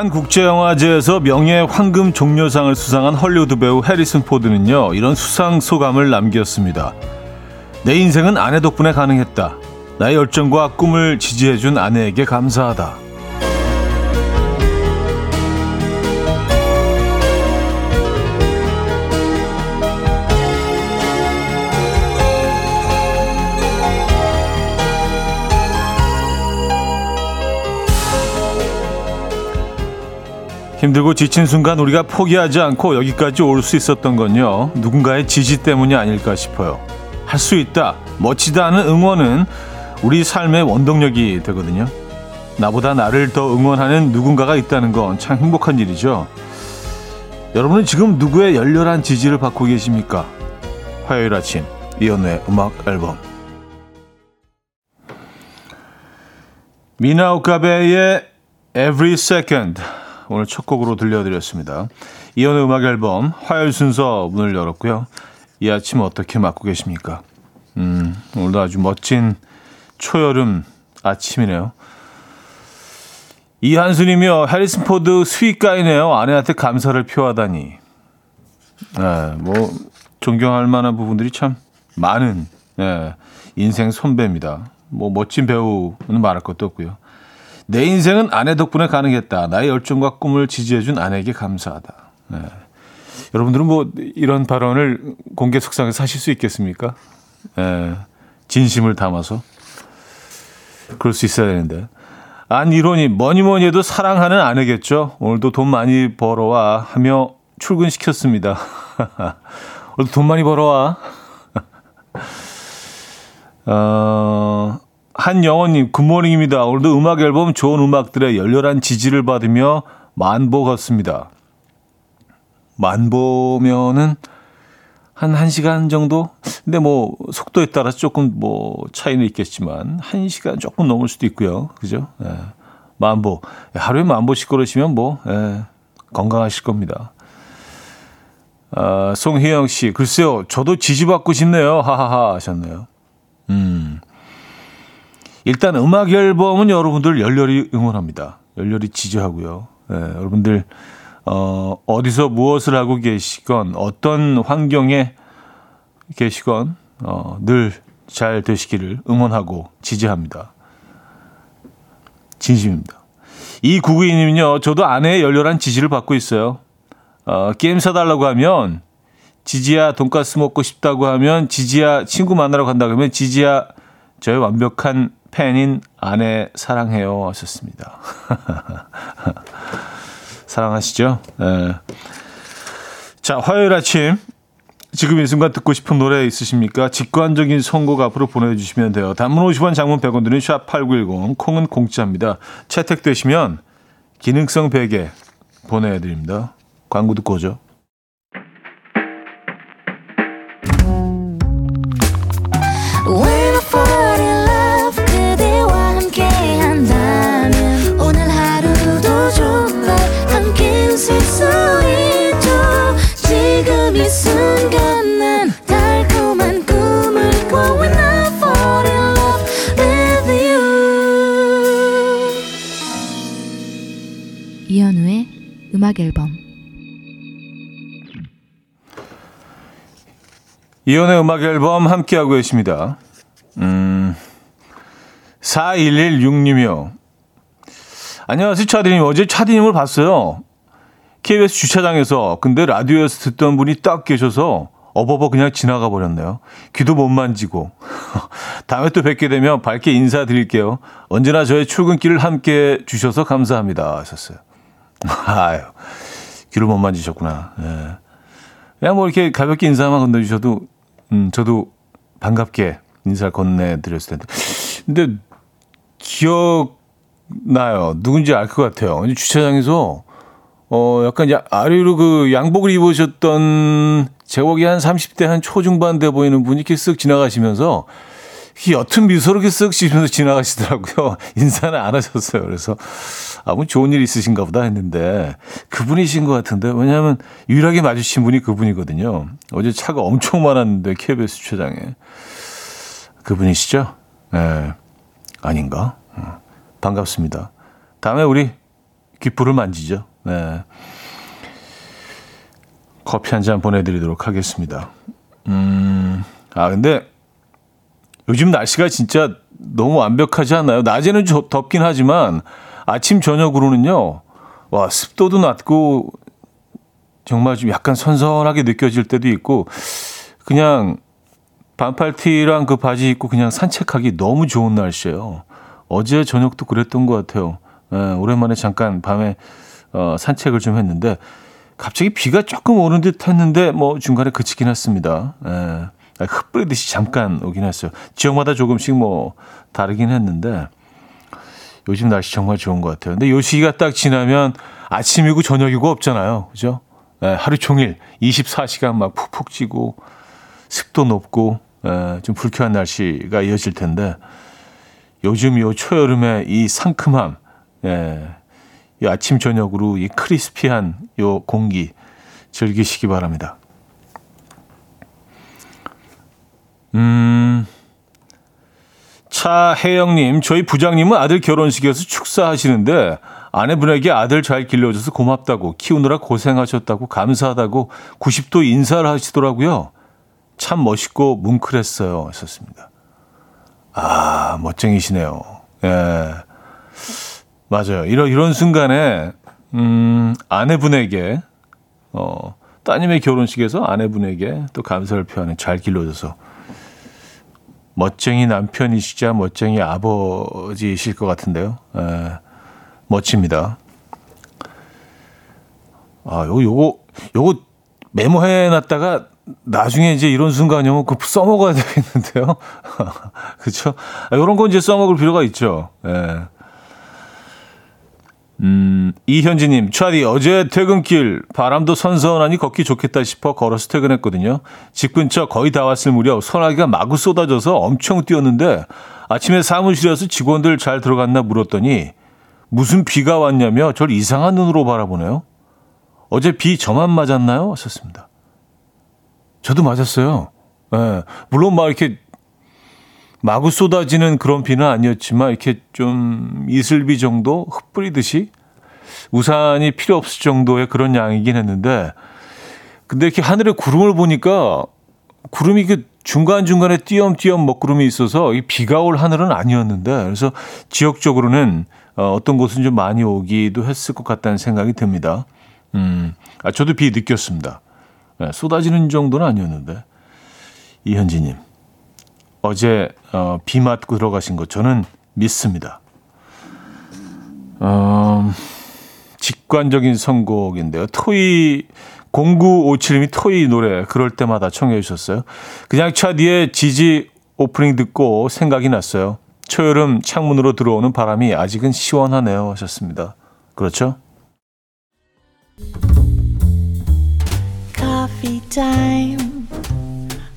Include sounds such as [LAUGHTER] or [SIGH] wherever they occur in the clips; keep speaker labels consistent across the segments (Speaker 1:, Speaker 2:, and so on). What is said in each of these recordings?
Speaker 1: 칸 국제영화제에서 명예 황금 종려상을 수상한 헐리우드 배우 해리슨 포드는요, 이런 수상 소감을 남겼습니다. 내 인생은 아내 덕분에 가능했다. 나의 열정과 꿈을 지지해준 아내에게 감사하다. 힘들고 지친 순간 우리가 포기하지 않고 여기까지 올 수 있었던 건요. 누군가의 지지 때문이 아닐까 싶어요. 할 수 있다. 멋지다 하는 응원은 우리 삶의 원동력이 되거든요. 나보다 나를 더 응원하는 누군가가 있다는 건 참 행복한 일이죠. 여러분은 지금 누구의 열렬한 지지를 받고 계십니까? 화요일 아침 이연우의 음악 앨범 미나 오카베의 Every Second 오늘 첫 곡으로 들려드렸습니다. 이현우의 음악 앨범 화요일 순서 문을 열었고요. 이 아침 어떻게 맞고 계십니까? 음, 오늘도 아주 멋진 초여름 아침이네요. 이한순이며 해리슨 포드 sweet guy이네요. 아내한테 감사를 표하다니. 네, 뭐 존경할 만한 부분들이 참 많은 네, 인생 선배입니다. 뭐 멋진 배우는 말할 것도 없고요. 내 인생은 아내 덕분에 가능했다. 나의 열정과 꿈을 지지해준 아내에게 감사하다. 네. 여러분들은 뭐 이런 발언을 공개 속상에서 하실 수 있겠습니까? 네. 진심을 담아서. 그럴 수 있어야 되는데. 안 이론이 뭐니 뭐니 해도 사랑하는 아내겠죠. 오늘도 돈 많이 벌어와 하며 출근시켰습니다. [LAUGHS] 오늘도 돈 많이 벌어와. [LAUGHS] 어, 한영원님, good morning입니다. 오늘도 음악 앨범 좋은 음악들의 열렬한 지지를 받으며 만보 걷습니다. 만보면은 한 1시간 정도? 근데 뭐 속도에 따라서 조금 뭐 차이는 있겠지만 1시간 조금 넘을 수도 있고요. 그죠? 예. 만보. 하루에 만보씩 걸으시면 뭐 예, 건강하실 겁니다. 아, 송희영 씨, 글쎄요. 저도 지지받고 싶네요. 하하하 하셨네요. 음. 일단 음악 앨범은 여러분들 열렬히 응원합니다. 열렬히 지지하고요. 네, 여러분들 어, 어디서 무엇을 하고 계시건 어떤 환경에 계시건 어, 늘 잘 되시기를 응원하고 지지합니다. 진심입니다. 이 구구이님은요, 저도 아내의 열렬한 지지를 받고 있어요. 어, 게임 사달라고 하면 지지야 돈가스 먹고 싶다고 하면 지지야 친구 만나러 간다고 하면 지지야 저의 완벽한 팬인 아내 사랑해요 하셨습니다. [LAUGHS] 사랑하시죠? 네. 자, 화요일 아침 지금 이 순간 듣고 싶은 노래 있으십니까? 직관적인 선곡 앞으로 보내주시면 돼요. 단문 50원, 장문 100원 드는 샵8910, 콩은 공짜입니다. 채택되시면 기능성 베개 보내드립니다. 광고 듣고 오죠.
Speaker 2: 음악 앨범
Speaker 1: 이연의 음악 앨범 함께하고 계십니다. 음, 4116님이요. 안녕하세요, 차디님. 어제 차디님을 봤어요. KBS 주차장에서. 근데 라디오에서 듣던 분이 딱 계셔서 어버버 그냥 지나가 버렸네요. 귀도 못 만지고. [LAUGHS] 다음에 또 뵙게 되면 밝게 인사드릴게요. 언제나 저의 출근길을 함께 주셔서 감사합니다. 하셨어요. [LAUGHS] 아유, 귀를 못 만지셨구나. 예. 그냥 뭐 이렇게 가볍게 인사만 건네주셔도, 음, 저도 반갑게 인사를 건네드렸을 텐데. 근데, 기억나요. 누군지 알 것 같아요. 주차장에서, 어, 약간 야, 아래로 그 양복을 입으셨던 제목이 한 30대 한 초중반 돼 보이는 분이 이렇게 쓱 지나가시면서 이 옅은 미소로 이렇게 쓱 씹으면서 지나가시더라고요. [LAUGHS] 인사는 안 하셨어요. 그래서 아, 뭐 좋은 일 있으신가 보다 했는데 그분이신 것 같은데 왜냐하면 유일하게 마주친 분이 그분이거든요. 어제 차가 엄청 많았는데 KBS 주차장에 그분이시죠? 예. 네. 아닌가? 어. 반갑습니다. 다음에 우리 귓불을 만지죠. 네. 커피 한 잔 보내드리도록 하겠습니다. 음, 아, 근데 요즘 날씨가 진짜 너무 완벽하지 않나요? 낮에는 좀 덥긴 하지만 아침, 저녁으로는요, 와, 습도도 낮고 정말 좀 약간 선선하게 느껴질 때도 있고 그냥 반팔티랑 그 바지 입고 그냥 산책하기 너무 좋은 날씨예요. 어제 저녁도 그랬던 것 같아요. 예, 오랜만에 잠깐 밤에 어, 산책을 좀 했는데 갑자기 비가 조금 오는 듯 했는데 뭐 중간에 그치긴 했습니다. 예, 흩뿌리듯이 잠깐 오긴 했어요. 지역마다 조금씩 뭐 다르긴 했는데 요즘 날씨 정말 좋은 것 같아요. 근데 요 시기가 딱 지나면 아침이고 저녁이고 없잖아요. 그죠? 예, 하루 종일 24시간 막 푹푹 찌고 습도 높고 예, 좀 불쾌한 날씨가 이어질 텐데 요즘 요 초여름의 이 상큼함, 예, 이 아침 저녁으로 이 크리스피한 요 공기 즐기시기 바랍니다. 음, 차혜영님, 저희 부장님은 아들 결혼식에서 축사하시는데 아내분에게 아들 잘 길러줘서 고맙다고 키우느라 고생하셨다고 감사하다고 90도 인사를 하시더라고요. 참 멋있고 뭉클했어요. 하셨습니다. 아, 멋쟁이시네요. 예. 맞아요. 이런, 이런 순간에, 음, 아내분에게, 어, 따님의 결혼식에서 아내분에게 또 감사를 표하는 잘 길러줘서 멋쟁이 남편이시자 멋쟁이 아버지이실 것 같은데요. 예. 멋집니다. 아, 요거, 요거, 요거 메모해 놨다가 나중에 이제 이런 순간이 오면 그 써먹어야 되겠는데요. [LAUGHS] 그렇죠? 아, 이런 건 이제 써먹을 필요가 있죠. 예. 음, 이현지님, 차디, 어제 퇴근길 바람도 선선하니 걷기 좋겠다 싶어 걸어서 퇴근했거든요. 집 근처 거의 다 왔을 무렵 소나기가 마구 쏟아져서 엄청 뛰었는데 아침에 사무실에서 직원들 잘 들어갔나 물었더니 무슨 비가 왔냐며 절 이상한 눈으로 바라보네요. 어제 비 저만 맞았나요? 하셨습니다. 저도 맞았어요. 예. 물론 막 이렇게 마구 쏟아지는 그런 비는 아니었지만 이렇게 좀 이슬비 정도 흩뿌리듯이 우산이 필요 없을 정도의 그런 양이긴 했는데 근데 이렇게 하늘에 구름을 보니까 구름이 그 중간중간에 띄엄띄엄 먹구름이 있어서 이 비가 올 하늘은 아니었는데 그래서 지역적으로는 어, 어떤 곳은 좀 많이 오기도 했을 것 같다는 생각이 듭니다. 음, 아, 저도 비 느꼈습니다. 네, 쏟아지는 정도는 아니었는데. 이현지님, 어제 어, 비 맞고 들어가신 거 저는 믿습니다. 어, 직관적인 선곡인데요. 토이 0957님이 토이 노래 그럴 때마다 청해 주셨어요. 그냥 차 뒤에 지지 오프닝 듣고 생각이 났어요. 초여름 창문으로 들어오는 바람이 아직은 시원하네요 하셨습니다. 그렇죠? Coffee time.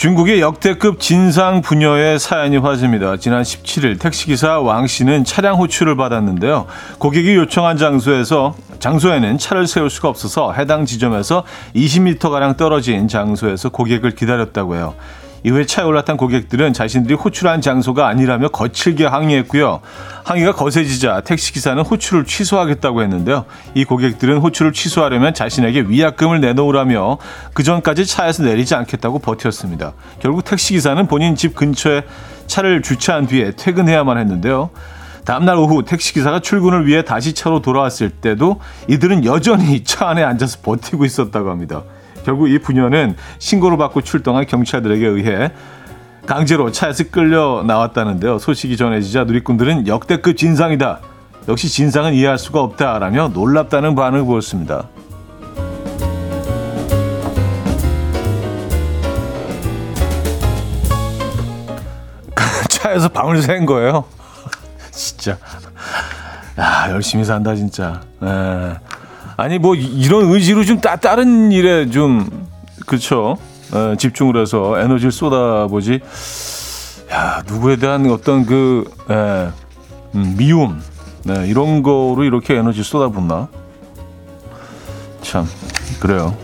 Speaker 1: 중국의 역대급 진상 부녀의 사연이 화제입니다. 지난 17일 택시기사 왕 씨는 차량 호출을 받았는데요. 고객이 요청한 장소에서 장소에는 차를 세울 수가 없어서 해당 지점에서 20m가량 떨어진 장소에서 고객을 기다렸다고 해요. 이후에 차에 올랐던 고객들은 자신들이 호출한 장소가 아니라며 거칠게 항의했고요. 항의가 거세지자 택시기사는 호출을 취소하겠다고 했는데요. 이 고객들은 호출을 취소하려면 자신에게 위약금을 내놓으라며 그 전까지 차에서 내리지 않겠다고 버텼습니다. 결국 택시기사는 본인 집 근처에 차를 주차한 뒤에 퇴근해야만 했는데요. 다음날 오후 택시기사가 출근을 위해 다시 차로 돌아왔을 때도 이들은 여전히 차 안에 앉아서 버티고 있었다고 합니다. 결국 이 부녀는 신고를 받고 출동한 경찰들에게 의해 강제로 차에서 끌려 나왔다는데요. 소식이 전해지자 누리꾼들은 역대급 진상이다. 역시 진상은 이해할 수가 없다라며 놀랍다는 반응을 보였습니다. [LAUGHS] 차에서 방을 샌 거예요. [LAUGHS] 진짜. 야, 열심히 산다, 진짜. 에. 예. 아니 뭐 이런 의지로 좀 따, 다른 일에 좀 그렇죠. 에, 집중을 해서 에너지를 쏟아보지. 야 누구에 대한 어떤 그 에, 음, 미움 네, 이런 거로 이렇게 에너지 쏟아붓나? 참 그래요.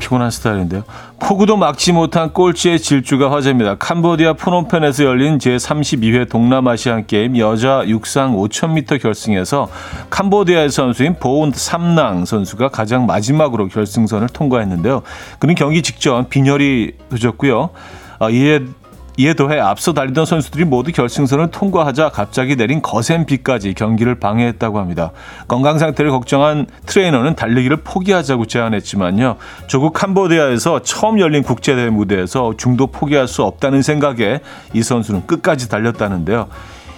Speaker 1: 피곤한 스타일인데요. 폭우도 막지 못한 꼴찌의 질주가 화제입니다. 캄보디아 프놈펜에서 열린 제32회 동남아시안 게임 여자 육상 5000m 결승에서 캄보디아의 선수인 보운 삼낭 선수가 가장 마지막으로 결승선을 통과했는데요. 그는 경기 직전 빈혈이 도졌고요. 아, 이에 이에 더해 앞서 달리던 선수들이 모두 결승선을 통과하자 갑자기 내린 거센 비까지 경기를 방해했다고 합니다. 건강 상태를 걱정한 트레이너는 달리기를 포기하자고 제안했지만요. 조국 캄보디아에서 처음 열린 국제대회 무대에서 중도 포기할 수 없다는 생각에 이 선수는 끝까지 달렸다는데요.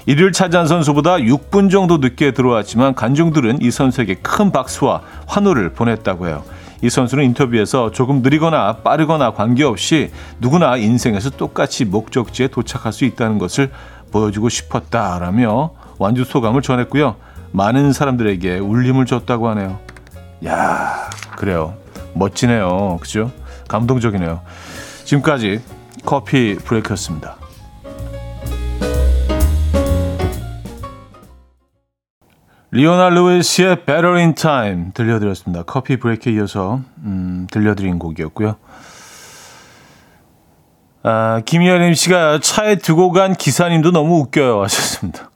Speaker 1: 이를 차지한 선수보다 6분 정도 늦게 들어왔지만 관중들은 이 선수에게 큰 박수와 환호를 보냈다고 해요. 이 선수는 인터뷰에서 조금 느리거나 빠르거나 관계없이 누구나 인생에서 똑같이 목적지에 도착할 수 있다는 것을 보여주고 싶었다라며 완주 소감을 전했고요. 많은 사람들에게 울림을 줬다고 하네요. 야, 그래요. 멋지네요. 그죠? 감동적이네요. 지금까지 커피 브레이크였습니다. 리오나 루이스의 Better in Time 들려드렸습니다. 커피 브레이크에 이어서 음, 들려드린 곡이었고요. 아, 김여림 씨가 차에 두고 간 기사님도 너무 웃겨요 하셨습니다.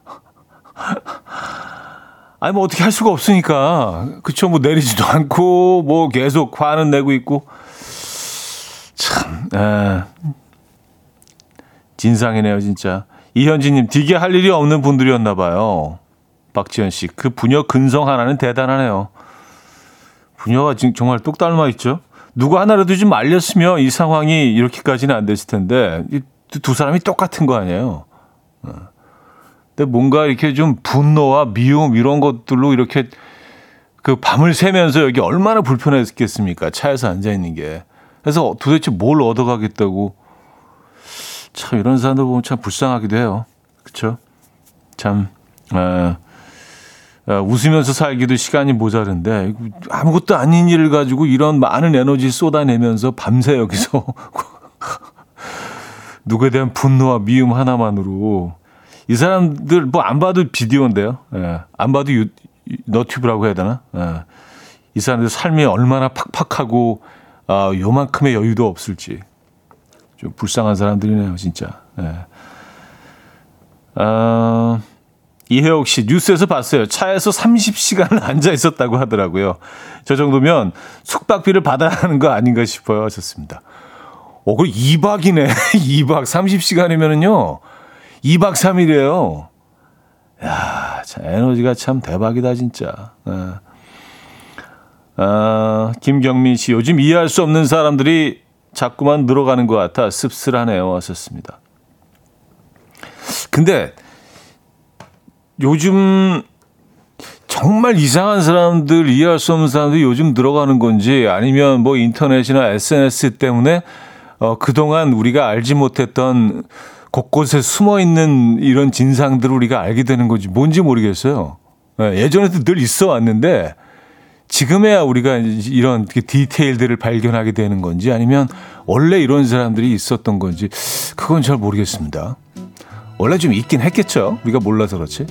Speaker 1: [LAUGHS] 아니 뭐 어떻게 할 수가 없으니까 그쵸 뭐 내리지도 않고 뭐 계속 화는 내고 있고 참 에, 진상이네요 진짜 이현진님 되게 할 일이 없는 분들이었나 봐요. 박지현 씨. 그 부녀 근성 하나는 대단하네요. 부녀가 지금 정말 똑 닮아 있죠. 누구 하나라도 좀 알렸으면 이 상황이 이렇게까지는 안 됐을 텐데 두 사람이 똑같은 거 아니에요. 어. 근데 뭔가 이렇게 좀 분노와 미움 이런 것들로 이렇게 그 밤을 새면서 여기 얼마나 불편했겠습니까? 차에서 앉아 있는 게. 그래서 도대체 뭘 얻어가겠다고. 참 이런 사람들 보면 참 불쌍하기도 해요. 그렇죠? 참 에, 어, 웃으면서 살기도 시간이 모자른데 아무것도 아닌 일을 가지고 이런 많은 에너지 쏟아내면서 밤새 여기서 [LAUGHS] 누구에 대한 분노와 미움 하나만으로 이 사람들 뭐 안 봐도 비디오인데요. 예, 안 봐도 유, 너튜브라고 해야 되나? 예, 이 사람들 삶이 얼마나 팍팍하고 아, 요만큼의 여유도 없을지 좀 불쌍한 사람들이네요, 진짜. 예. 아, 이혜옥 씨, 뉴스에서 봤어요. 차에서 30시간을 [LAUGHS] 앉아 있었다고 하더라고요. 저 정도면 숙박비를 받아야 하는 거 아닌가 싶어요. 하셨습니다. 어, 그 2박이네. 2박 [LAUGHS] 30시간이면은요. 2박 3일이에요. 야, 참, 에너지가 참 대박이다, 진짜. 아, 아, 김경민 씨, 요즘 이해할 수 없는 사람들이 자꾸만 늘어가는 것 같아 씁쓸하네요. 하셨습니다. 근데, 요즘 정말 이상한 사람들, 이해할 수 없는 사람들이 요즘 들어가는 건지 아니면 뭐 인터넷이나 SNS 때문에 어, 그동안 우리가 알지 못했던 곳곳에 숨어 있는 이런 진상들을 우리가 알게 되는 건지 뭔지 모르겠어요. 예, 예전에도 늘 있어 왔는데 지금에야 우리가 이런 디테일들을 발견하게 되는 건지 아니면 원래 이런 사람들이 있었던 건지 그건 잘 모르겠습니다. 원래 좀 있긴 했겠죠. 우리가 몰라서 그렇지.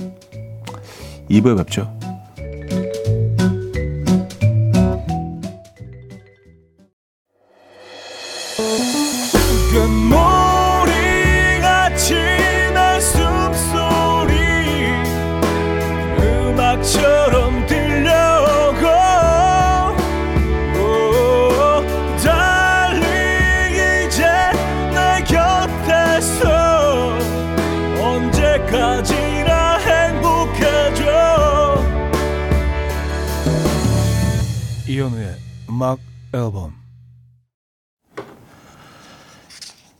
Speaker 1: 2부에 뵙죠. 음악 앨범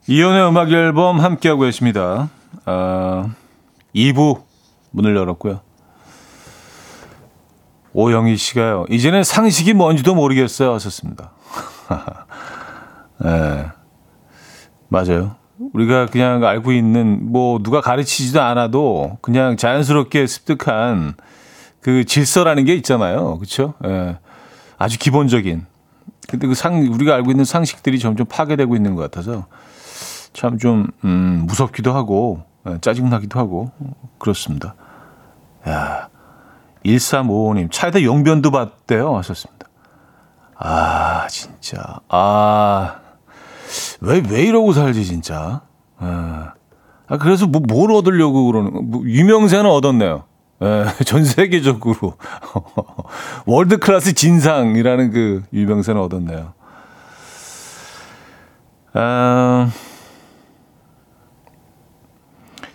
Speaker 1: 이연의 음악 앨범 함께하고 계십니다. 아, 2부 문을 열었고요. 오영희 씨가요. 이제는 상식이 뭔지도 모르겠어요. 하셨습니다. [LAUGHS] 네. 맞아요. 우리가 그냥 알고 있는 뭐 누가 가르치지도 않아도 그냥 자연스럽게 습득한 그 질서라는 게 있잖아요. 그렇죠? 예. 아주 기본적인. 근데 그 상 우리가 알고 있는 상식들이 점점 파괴되고 있는 것 같아서 참좀 음, 무섭기도 하고 예, 짜증나기도 하고 그렇습니다. 야. 1355님, 차에다 용변도 받대요. 하셨습니다. 아, 진짜. 아, 왜, 왜 이러고 살지, 진짜. 아, 그래서 뭐, 뭘 얻으려고 그러는, 뭐, 유명세는 얻었네요. 예, [LAUGHS] 전 세계적으로. [LAUGHS] 월드 클래스 진상이라는 그 유명세는 얻었네요. 아,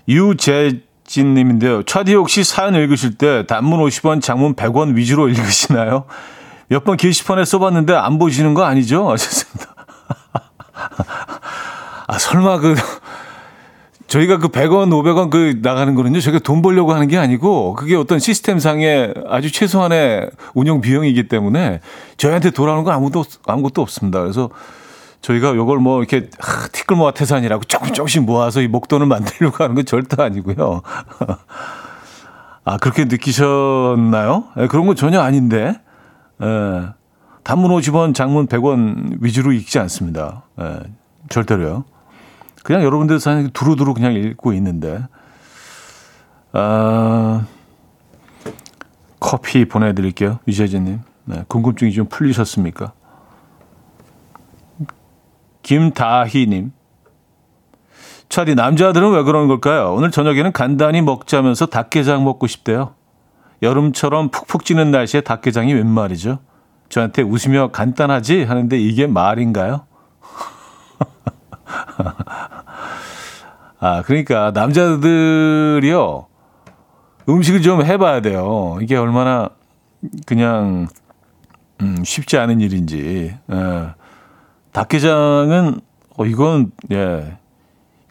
Speaker 1: 유재진님인데요. 차디 혹시 사연 읽으실 때 단문 50원, 장문 100원 위주로 [LAUGHS] 읽으시나요? 몇 번 게시판에 써봤는데 안 보시는 거 아니죠? 하셨습니다. 아, 설마 그, 저희가 그 100원, 500원 그 나가는 거는요, 저희가 돈 벌려고 하는 게 아니고, 그게 어떤 시스템상의 아주 최소한의 운영 비용이기 때문에 저희한테 돌아오는 건 아무도, 아무것도 없습니다. 그래서 저희가 요걸 뭐 이렇게 하, 티끌 모아 태산이라고 조금 조금씩 모아서 이 목돈을 만들려고 하는 건 절대 아니고요. [LAUGHS] 아, 그렇게 느끼셨나요? 네, 그런 건 전혀 아닌데, 예, 단문 50원, 장문 100원 위주로 읽지 않습니다. 예, 절대로요. 그냥 여러분들 사연 두루두루 그냥 읽고 있는데, 아, 커피 보내드릴게요. 유재진님. 네, 궁금증이 좀 풀리셨습니까? 김다희님. 차디, 남자들은 왜 그러는 걸까요? 오늘 저녁에는 간단히 먹자면서 닭게장 먹고 싶대요. 여름처럼 푹푹 찌는 날씨에 닭게장이 웬 말이죠? 저한테 웃으며 간단하지 하는데 이게 말인가요? [LAUGHS] [LAUGHS] 아, 그러니까 남자들이요. 음식을 좀 해봐야 돼요. 이게 얼마나 그냥 음, 쉽지 않은 일인지. 예. 닭게장은 어, 이건 예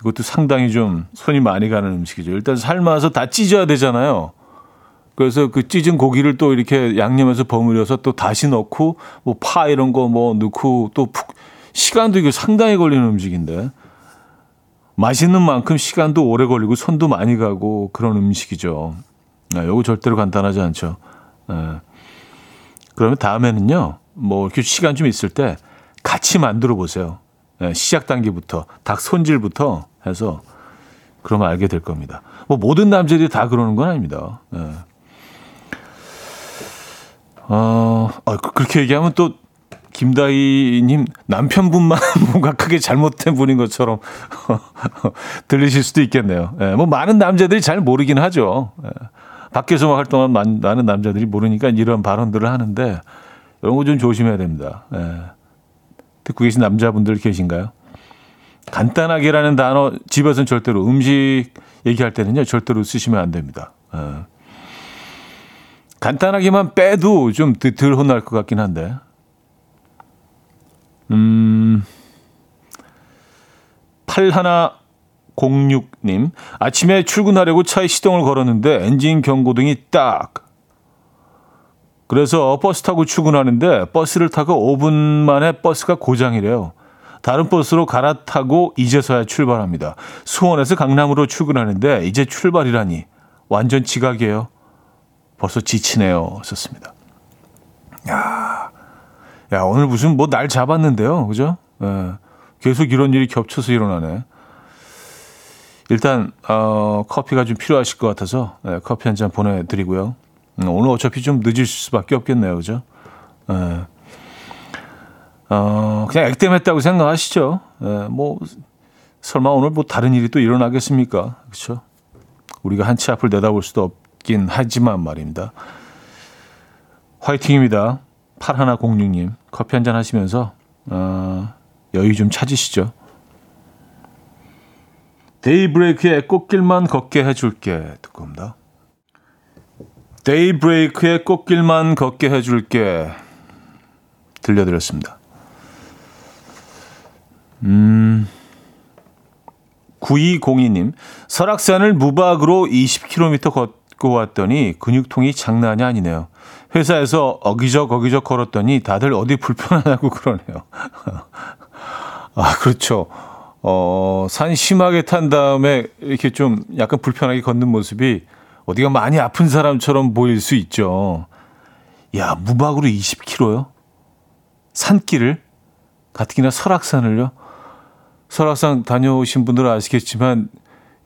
Speaker 1: 이것도 상당히 좀 손이 많이 가는 음식이죠. 일단 삶아서 다 찢어야 되잖아요. 그래서 그 찢은 고기를 또 이렇게 양념해서 버무려서 또 다시 넣고 뭐 파 이런 거 뭐 넣고 또 푹 시간도 이거 상당히 걸리는 음식인데 맛있는 만큼 시간도 오래 걸리고 손도 많이 가고 그런 음식이죠. 네, 요거 절대로 간단하지 않죠. 네. 그러면 다음에는요, 뭐 이렇게 시간 좀 있을 때 같이 만들어 보세요. 네, 시작 단계부터 닭 손질부터 해서 그러면 알게 될 겁니다. 뭐 모든 남자들이 다 그러는 건 아닙니다. 네. 어, 어, 그렇게 얘기하면 또 김다희님 남편분만 [LAUGHS] 뭔가 크게 잘못된 분인 것처럼 [LAUGHS] 들리실 수도 있겠네요. 예, 뭐 많은 남자들이 잘 모르긴 하죠. 예, 밖에서만 활동한 많은 남자들이 모르니까 이런 발언들을 하는데 이런 거 좀 조심해야 됩니다. 예, 듣고 계신 남자분들 계신가요? 간단하게라는 단어 집에서는 절대로 음식 얘기할 때는요 절대로 쓰시면 안 됩니다. 예. 간단하게만 빼도 좀 덜 혼날 것 같긴 한데 음, 8106님, 아침에 출근하려고 차에 시동을 걸었는데 엔진 경고등이 딱. 그래서 버스 타고 출근하는데 버스를 타고 5분 만에 버스가 고장이래요. 다른 버스로 갈아타고 이제서야 출발합니다. 수원에서 강남으로 출근하는데 이제 출발이라니 완전 지각이에요. 벌써 지치네요. 썼습니다. 야, 야, 오늘 무슨 뭐 날 잡았는데요. 그죠? 예. 계속 이런 일이 겹쳐서 일어나네. 일단, 어, 커피가 좀 필요하실 것 같아서, 예, 커피 한 잔 보내드리고요. 음, 오늘 어차피 좀 늦을 수밖에 없겠네요. 그죠? 예. 어, 그냥 액땜했다고 생각하시죠. 예, 뭐, 설마 오늘 뭐 다른 일이 또 일어나겠습니까? 그렇죠? 우리가 한 치 앞을 내다볼 수도 없긴 하지만 말입니다. 화이팅입니다. 8106님, 커피 한 잔 하시면서, 어, 여유 좀 찾으시죠. 데이브레이크의 꽃길만 걷게 해줄게. 듣고 옵니다. 데이브레이크의 꽃길만 걷게 해줄게. 들려드렸습니다. 음, 9202님, 설악산을 무박으로 20km 걷 고 왔더니 근육통이 장난이 아니네요. 회사에서 어기적 어기적 걸었더니 다들 어디 불편하냐고 그러네요. [LAUGHS] 아, 그렇죠. 어, 산 심하게 탄 다음에 이렇게 좀 약간 불편하게 걷는 모습이 어디가 많이 아픈 사람처럼 보일 수 있죠. 야, 무박으로 20km요? 산길을? 가뜩이나 설악산을요? 설악산 다녀오신 분들은 아시겠지만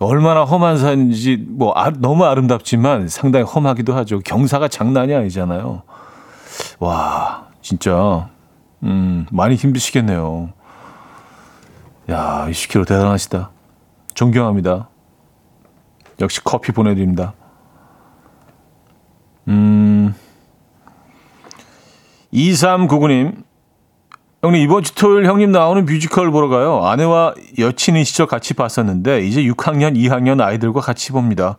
Speaker 1: 얼마나 험한 산인지 뭐 아, 너무 아름답지만 상당히 험하기도 하죠. 경사가 장난이 아니잖아요. 와, 진짜 음, 많이 힘드시겠네요. 야, 20km 대단하시다. 존경합니다. 역시 커피 보내드립니다. 음, 2399님, 형님, 이번 주 토요일 형님 나오는 뮤지컬 보러 가요. 아내와 여친인 시절 같이 봤었는데, 이제 6학년, 2학년 아이들과 같이 봅니다.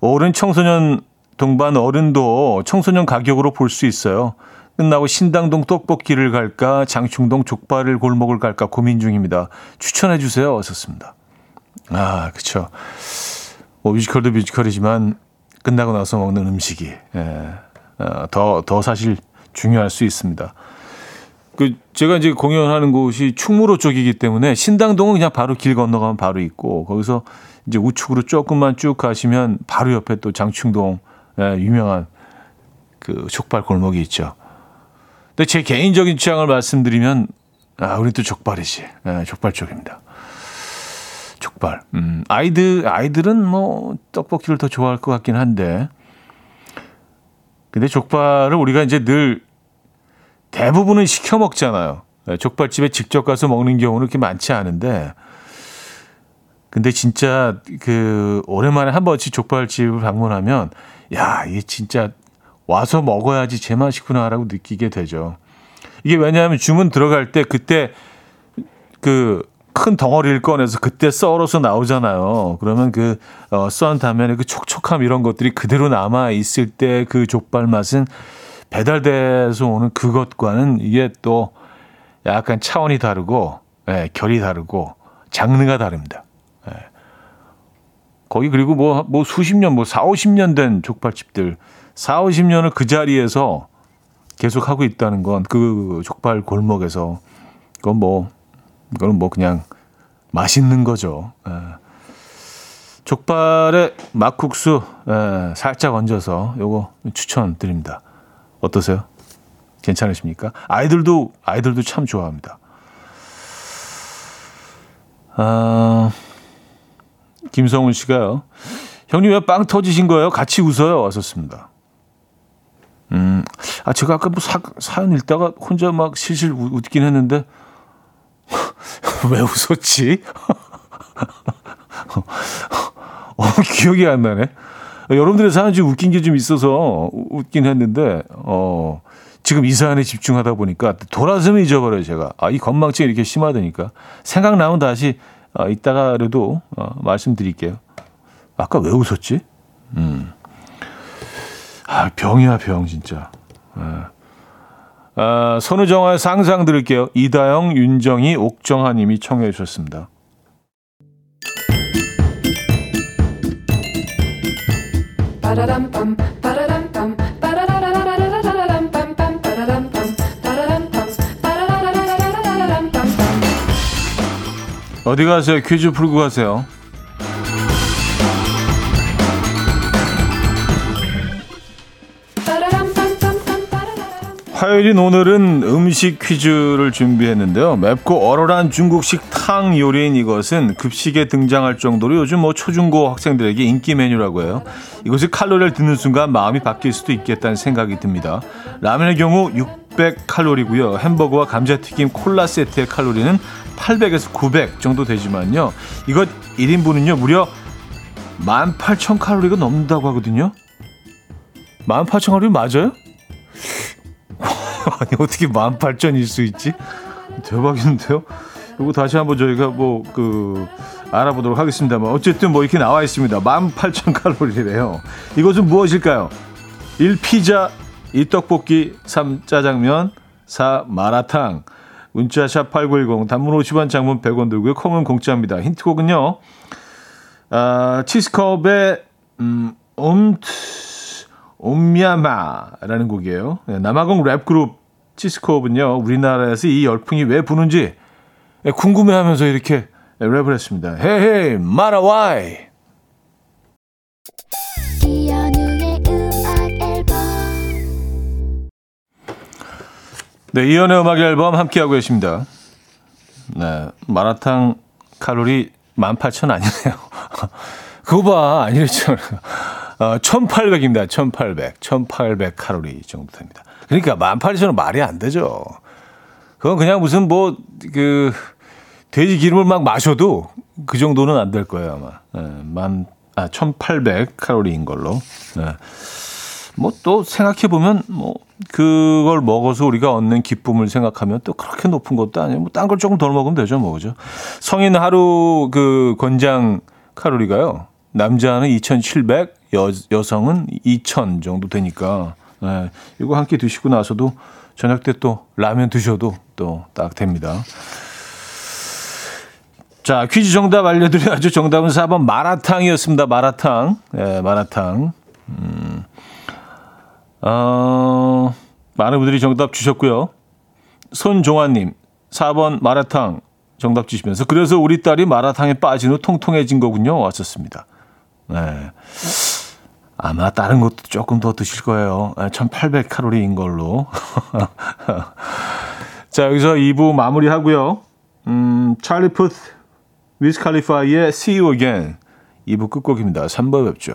Speaker 1: 어른 청소년 동반 어른도 청소년 가격으로 볼 수 있어요. 끝나고 신당동 떡볶이를 갈까, 장충동 족발을 골목을 갈까 고민 중입니다. 추천해 주세요. 어었습니다 아, 그쵸. 뭐 뮤지컬도 뮤지컬이지만 끝나고 나서 먹는 음식이 예, 어, 더, 더 사실 중요할 수 있습니다. 그 제가 이제 공연하는 곳이 충무로 쪽이기 때문에 신당동은 그냥 바로 길 건너가면 바로 있고 거기서 이제 우측으로 조금만 쭉 가시면 바로 옆에 또 장충동 예, 유명한 그 족발 골목이 있죠. 근데 제 개인적인 취향을 말씀드리면 아, 우리 또 족발이지. 예, 족발 쪽입니다. 족발. 음, 아이들 아이들은 뭐 떡볶이를 더 좋아할 것 같긴 한데. 근데 족발을 우리가 이제 늘 대부분은 시켜 먹잖아요. 예, 족발집에 직접 가서 먹는 경우는 그렇게 많지 않은데. 근데 진짜 그 오랜만에 한 번씩 족발집을 방문하면 야, 이게 진짜 와서 먹어야지 제맛이구나라고 느끼게 되죠. 이게 왜냐하면 주문 들어갈 때 그때 그 큰 덩어리를 꺼내서 그때 썰어서 나오잖아요. 그러면 그 어, 썬 다음에 그 촉촉함 이런 것들이 그대로 남아 있을 때 그 족발 맛은 배달돼서 오는 그것과는 이게 또 약간 차원이 다르고 예, 결이 다르고 장르가 다릅니다. 예. 거기 그리고 뭐, 뭐 수십 년, 뭐 4, 50년 된 족발집들 4, 50년을 그 자리에서 계속 하고 있다는 건 그 족발 골목에서 그건 뭐 그건 뭐 그냥 맛있는 거죠. 에. 예. 족발에 막국수 에, 예, 살짝 얹어서 요거 추천드립니다. 어떠세요? 괜찮으십니까? 아이들도 아이들도 참 좋아합니다. 아, 김성훈 씨가요. 형님 왜 빵 터지신 거예요? 같이 웃어요. 왔었습니다. 음, 아, 제가 아까 뭐 사, 사연 읽다가 혼자 막 실실 웃긴 했는데, [LAUGHS] 왜 웃었지? [LAUGHS] 어, 기억이 안 나네. 여러분들의 사연 좀 웃긴 게 좀 있어서 웃긴 했는데, 어, 지금 이 사연에 집중하다 보니까 돌아서면 잊어버려요, 제가. 아, 이 건망증이 이렇게 심하다니까. 생각나면 다시, 어, 이따가라도, 어, 말씀드릴게요. 아까 왜 웃었지? 음. 아, 병이야, 병, 진짜. 아, 아 선우정화의 상상 들을게요. 이다영, 윤정희, 옥정아 님이 청해 주셨습니다. 어디 가세요? 퀴즈 풀고 가세요. 화요일인 오늘은 음식 퀴즈를 준비했는데요. 맵고 얼얼한 중국식 탕 요리인 이것은 급식에 등장할 정도로 요즘 뭐 초중고 학생들에게 인기 메뉴라고 해요. 이것이 칼로리를 듣는 순간 마음이 바뀔 수도 있겠다는 생각이 듭니다. 라면의 경우 600칼로리고요. 햄버거와 감자튀김 콜라 세트의 칼로리는 800에서 900 정도 되지만요. 이것 1인분은요. 무려 18,000칼로리가 넘는다고 하거든요. 18,000칼로리 맞아요? [LAUGHS] 아니 어떻게 18,000일 수 있지? 대박인데요. 이거 다시 한번 저희가 뭐 그 알아보도록 하겠습니다만 어쨌든 뭐 이렇게 나와 있습니다. 18,000칼로리래요. 이것은 무엇일까요? 1. 피자 2. 떡볶이 3. 짜장면 4. 마라탕 문자샵 8910 단문 50원 장문 100원 들고요. 콩은 공짜입니다. 힌트곡은요. 아, 치스컵의 음, 옴트 옴야마라는 곡이에요. 네, 남아공 랩 그룹 치스코업은요 우리나라에서 이 열풍이 왜 부는지 네, 궁금해하면서 이렇게 랩을 했습니다. 헤헤 마라와이 네, 이연의 음악 앨범 함께하고 계십니다. 네, 마라탕 칼로리 18,000 아니네요. [LAUGHS] 그거 봐, 아니랬죠. 어, 1,800입니다. 1,800. 1,800 칼로리 정도 됩니다. 그러니까 18,000은 말이 안 되죠. 그건 그냥 무슨 뭐, 그, 돼지 기름을 막 마셔도 그 정도는 안 될 거예요, 아마. 네, 만, 아, 1,800 칼로리인 걸로. 네. 뭐또 생각해 보면 뭐 그걸 먹어서 우리가 얻는 기쁨을 생각하면 또 그렇게 높은 것도 아니에요. 뭐 딴 걸 조금 덜 먹으면 되죠, 뭐 그죠? 성인 하루 그 권장 칼로리가요. 남자는 2,700, 여, 여성은 2,000 정도 되니까 네, 이거 한 끼 드시고 나서도 저녁 때 또 라면 드셔도 또 딱 됩니다. 자, 퀴즈 정답 알려드려야죠. 정답은 4번 마라탕이었습니다. 마라탕. 예, 마라탕. 음, 어, 많은 분들이 정답 주셨고요. 손종환님, 4번 마라탕 정답 주시면서 그래서 우리 딸이 마라탕에 빠진 후 통통해진 거군요. 왔었습니다. 네. 아마 다른 것도 조금 더 드실 거예요. 1800 칼로리인 걸로. [LAUGHS] 자, 여기서 2부 마무리 하고요. 음, 찰리 푸트, 위스 칼리파이의 See You Again. 2부 끝곡입니다. 3번 뵙죠.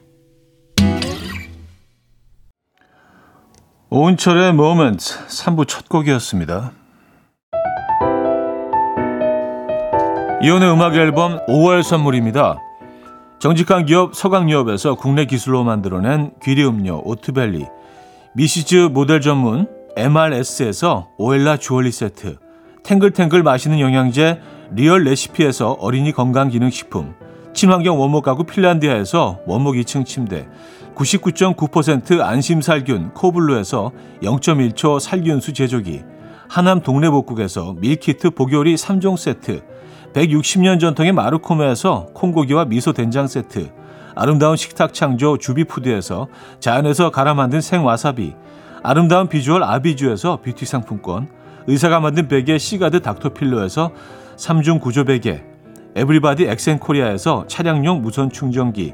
Speaker 1: 오은철의 Moment 3부 첫 곡이었습니다. 이혼의 음악 앨범 5월 선물입니다. 정직한 기업 서강유업에서 국내 기술로 만들어낸 귀리 음료 오트벨리 미시즈 모델 전문 MRS에서 오엘라 주얼리 세트 탱글탱글 맛있는 영양제 리얼 레시피에서 어린이 건강기능식품 친환경 원목 가구 핀란디아에서 원목 2층 침대 99.9% 안심살균 코블루에서 0.1초 살균수 제조기 하남 동네복국에서 밀키트 보요리 3종 세트 160년 전통의 마르코메에서 콩고기와 미소 된장 세트 아름다운 식탁 창조 주비푸드에서 자연에서 갈아 만든 생와사비 아름다운 비주얼 아비주에서 뷰티 상품권 의사가 만든 베개 시가드 닥터필로에서 3중 구조 베개 에브리바디 엑센코리아에서 차량용 무선 충전기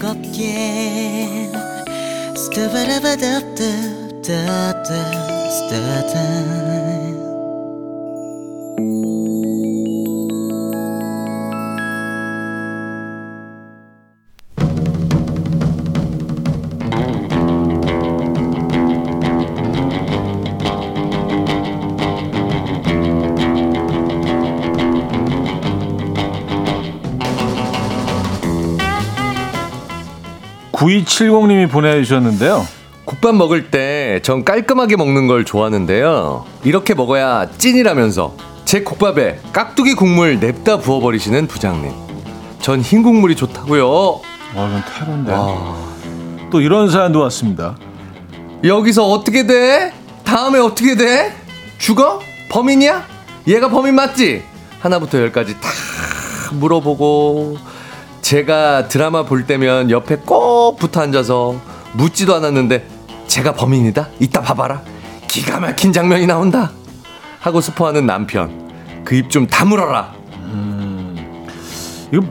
Speaker 1: 즐겁게. 스타바라바답답답답 9270님이 보내주셨는데요.
Speaker 2: 국밥 먹을 때 전 깔끔하게 먹는 걸 좋아하는데요. 이렇게 먹어야 찐이라면서 제 국밥에 깍두기 국물 냅다 부어버리시는 부장님. 전 흰 국물이 좋다고요.
Speaker 1: 와, 이건 테러인데. 아... 또 이런 사연도 왔습니다.
Speaker 2: 여기서 어떻게 돼? 다음에 어떻게 돼? 죽어? 범인이야? 얘가 범인 맞지? 하나부터 열까지 다 물어보고 제가 드라마 볼 때면 옆에 꼭 붙어 앉아서 묻지도 않았는데 제가 범인이다? 이따 봐봐라. 기가 막힌 장면이 나온다. 하고 스포하는 남편. 그 입 좀 다물어라. 음,
Speaker 1: 이거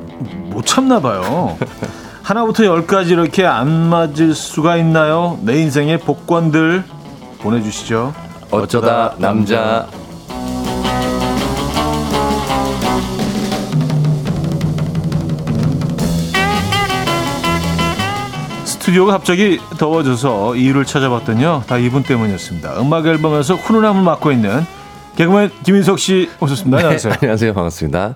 Speaker 1: 못 참나 봐요. [LAUGHS] 하나부터 열까지 이렇게 안 맞을 수가 있나요? 내 인생의 복권들 보내주시죠.
Speaker 2: 어쩌다 남자.
Speaker 1: 스튜디오가 갑자기 더워져서 이유를 찾아봤더니요. 다 이분 때문이었습니다. 음악 앨범에서 훈훈함을 맡고 있는 개그맨 김인석 씨 오셨습니다. 네, 안녕하세요. [LAUGHS]
Speaker 2: 안녕하세요. 반갑습니다.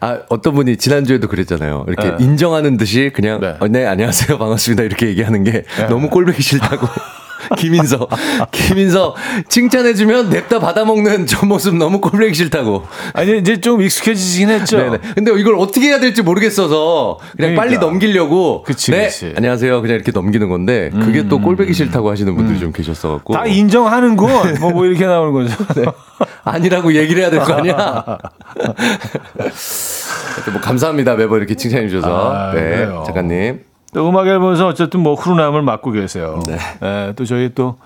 Speaker 2: 아, 어떤 분이 지난주에도 그랬잖아요. 이렇게 네. 인정하는 듯이 그냥 네. 어, 네, 안녕하세요. [LAUGHS] 반갑습니다. 이렇게 얘기하는 게 네. 너무 꼴보기 싫다고. [LAUGHS] [LAUGHS] 김인서. 김인서 칭찬해주면 냅다 받아먹는 저 모습 너무 꼴보기 싫다고.
Speaker 1: 아니, 이제 좀 익숙해지긴 했죠. 네네.
Speaker 2: 근데 이걸 어떻게 해야 될지 모르겠어서 그냥 그러니까. 빨리 넘기려고. 그치, 네. 그치. 안녕하세요. 그냥 이렇게 넘기는 건데 그게 음. 또 꼴보기 싫다고 하시는 분들이 음. 좀 계셨어갖고.
Speaker 1: 다 인정하는군. 뭐, 뭐 이렇게 나오는 거죠. [LAUGHS] 네.
Speaker 2: 아니라고 얘기를 해야 될 거 아니야. [LAUGHS] 뭐 감사합니다. 매번 이렇게 칭찬해 주셔서. 아, 네. 그래요. 작가님.
Speaker 1: 또 음악 앨범에서 어쨌든 뭐 후루남을 맡고 계세요. 네. 네. 또 저희 또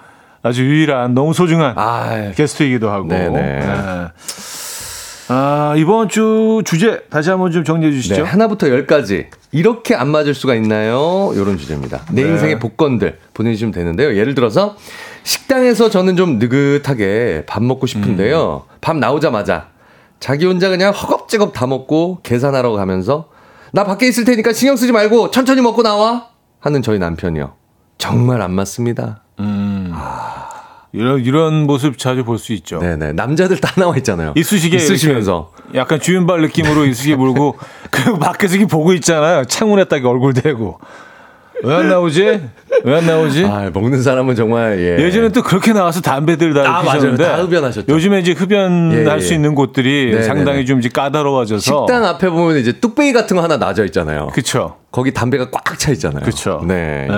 Speaker 1: 아주 유일한 너무 소중한 아, 게스트이기도 하고. 네네. 네. 아, 이번 주 주제 다시 한번 좀 정리해 주시죠. 네,
Speaker 2: 하나부터 열까지 이렇게 안 맞을 수가 있나요? 이런 주제입니다. 내 네. 인생의 복권들 보내주시면 되는데요. 예를 들어서 식당에서 저는 좀 느긋하게 밥 먹고 싶은데요. 음. 밥 나오자마자 자기 혼자 그냥 허겁지겁 다 먹고 계산하러 가면서 나 밖에 있을 테니까 신경 쓰지 말고 천천히 먹고 나와 하는 저희 남편이요. 정말 안 맞습니다. 음.
Speaker 1: 아. 이런 이런 모습 자주 볼 수 있죠.
Speaker 2: 네네 남자들 다 나와 있잖아요.
Speaker 1: 이쑤시개
Speaker 2: 있으시면서
Speaker 1: 약간 주윤발 느낌으로 이쑤시개 물고 [LAUGHS] 그 밖에서 보고 있잖아요. 창문에 딱 얼굴 대고 왜 안 나오지? 왜 안 나오지?
Speaker 2: 아, 먹는 사람은 정말 예.
Speaker 1: 예전에 또 그렇게 나와서 담배들 다 아, 피셨는데
Speaker 2: 다 흡연하셨죠.
Speaker 1: 요즘에 이제 흡연할 예, 예. 수 있는 곳들이 네네네. 상당히 좀 이제 까다로워져서
Speaker 2: 식당 앞에 보면 이제 뚝배기 같은 거 하나 놔져 있잖아요.
Speaker 1: 그렇죠.
Speaker 2: 거기 담배가 꽉 차 있잖아요.
Speaker 1: 그렇죠.
Speaker 2: 네. 네.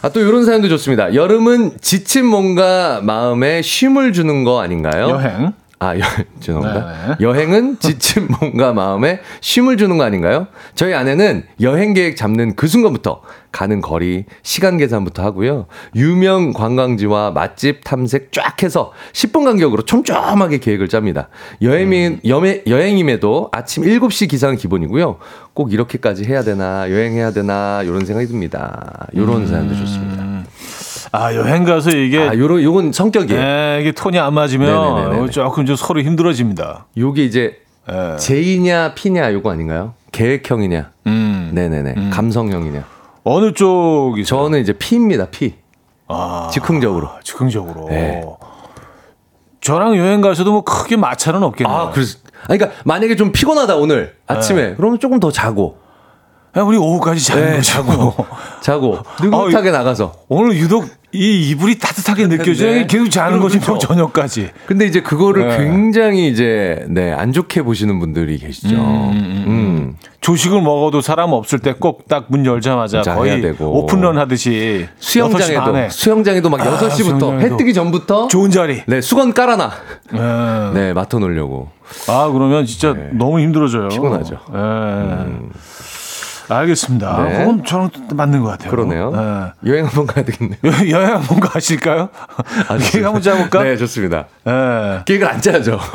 Speaker 2: 아, 또 이런 사연도 좋습니다. 여름은 지친 몸과 마음에 쉼을 주는 거 아닌가요?
Speaker 1: 여행.
Speaker 2: 아, 여, [LAUGHS] 죄송합니다. 네네. 여행은 지친 [LAUGHS] 몸과 마음에 쉼을 주는 거 아닌가요? 저희 아내는 여행 계획 잡는 그 순간부터 가는 거리, 시간 계산부터 하고요. 유명 관광지와 맛집 탐색 쫙 해서 10분 간격으로 촘촘하게 계획을 짭니다. 여행이, 음. 여행, 여행임에도 아침 7시 기상은 기본이고요. 꼭 이렇게까지 해야 되나, 여행해야 되나, 이런 생각이 듭니다. 이런 음. 사연도 좋습니다.
Speaker 1: 아 여행 가서 이게
Speaker 2: 아 요런 요건 성격이에요.
Speaker 1: 네, 이게 톤이 안 맞으면 네네네네. 조금 좀 서로 힘들어집니다.
Speaker 2: 요게 이제 네. J냐 P냐 요거 아닌가요? 계획형이냐? 음. 네네네. 음. 감성형이냐?
Speaker 1: 어느 쪽이?
Speaker 2: 저는 이제 P입니다. P. 아, 즉흥적으로.
Speaker 1: 즉흥적으로. 네. 저랑 여행 가서도 뭐 크게 마찰은 없겠네요.
Speaker 2: 아, 그래서, 아, 그러니까 만약에 좀 피곤하다 오늘 아침에 네. 그러면 조금 더 자고
Speaker 1: 야, 우리 오후까지 자는 네, 거 자고.
Speaker 2: 자고. 느긋하게 아, 나가서.
Speaker 1: 오늘 유독 이 이불이 따뜻하게 느껴져요. 네. 계속 자는 거지, 뭐 저녁까지.
Speaker 2: 근데 이제 그거를 네. 굉장히 이제, 네, 안 좋게 보시는 분들이 계시죠. 음, 음, 음. 음.
Speaker 1: 조식을 먹어도 사람 없을 때 꼭 딱 문 열자마자 거의 되고. 오픈런 하듯이.
Speaker 2: 수영장에도. 수영장에도 막 아, 6시부터, 해 뜨기 전부터.
Speaker 1: 좋은 자리.
Speaker 2: 네, 수건 깔아놔. 네, 네 맡아 놓으려고.
Speaker 1: 아, 그러면 진짜 네. 너무 힘들어져요.
Speaker 2: 피곤하죠. 네. 음.
Speaker 1: 알겠습니다. 네. 그건 저랑 맞는 것 같아요.
Speaker 2: 그러네요. 네. 여행 한번 가야 되겠네요.
Speaker 1: 여행 한번 가실까요? 아, 계획 한번 짜볼까?
Speaker 2: 네, 좋습니다. 네. 계획을 안 짜죠. [LAUGHS]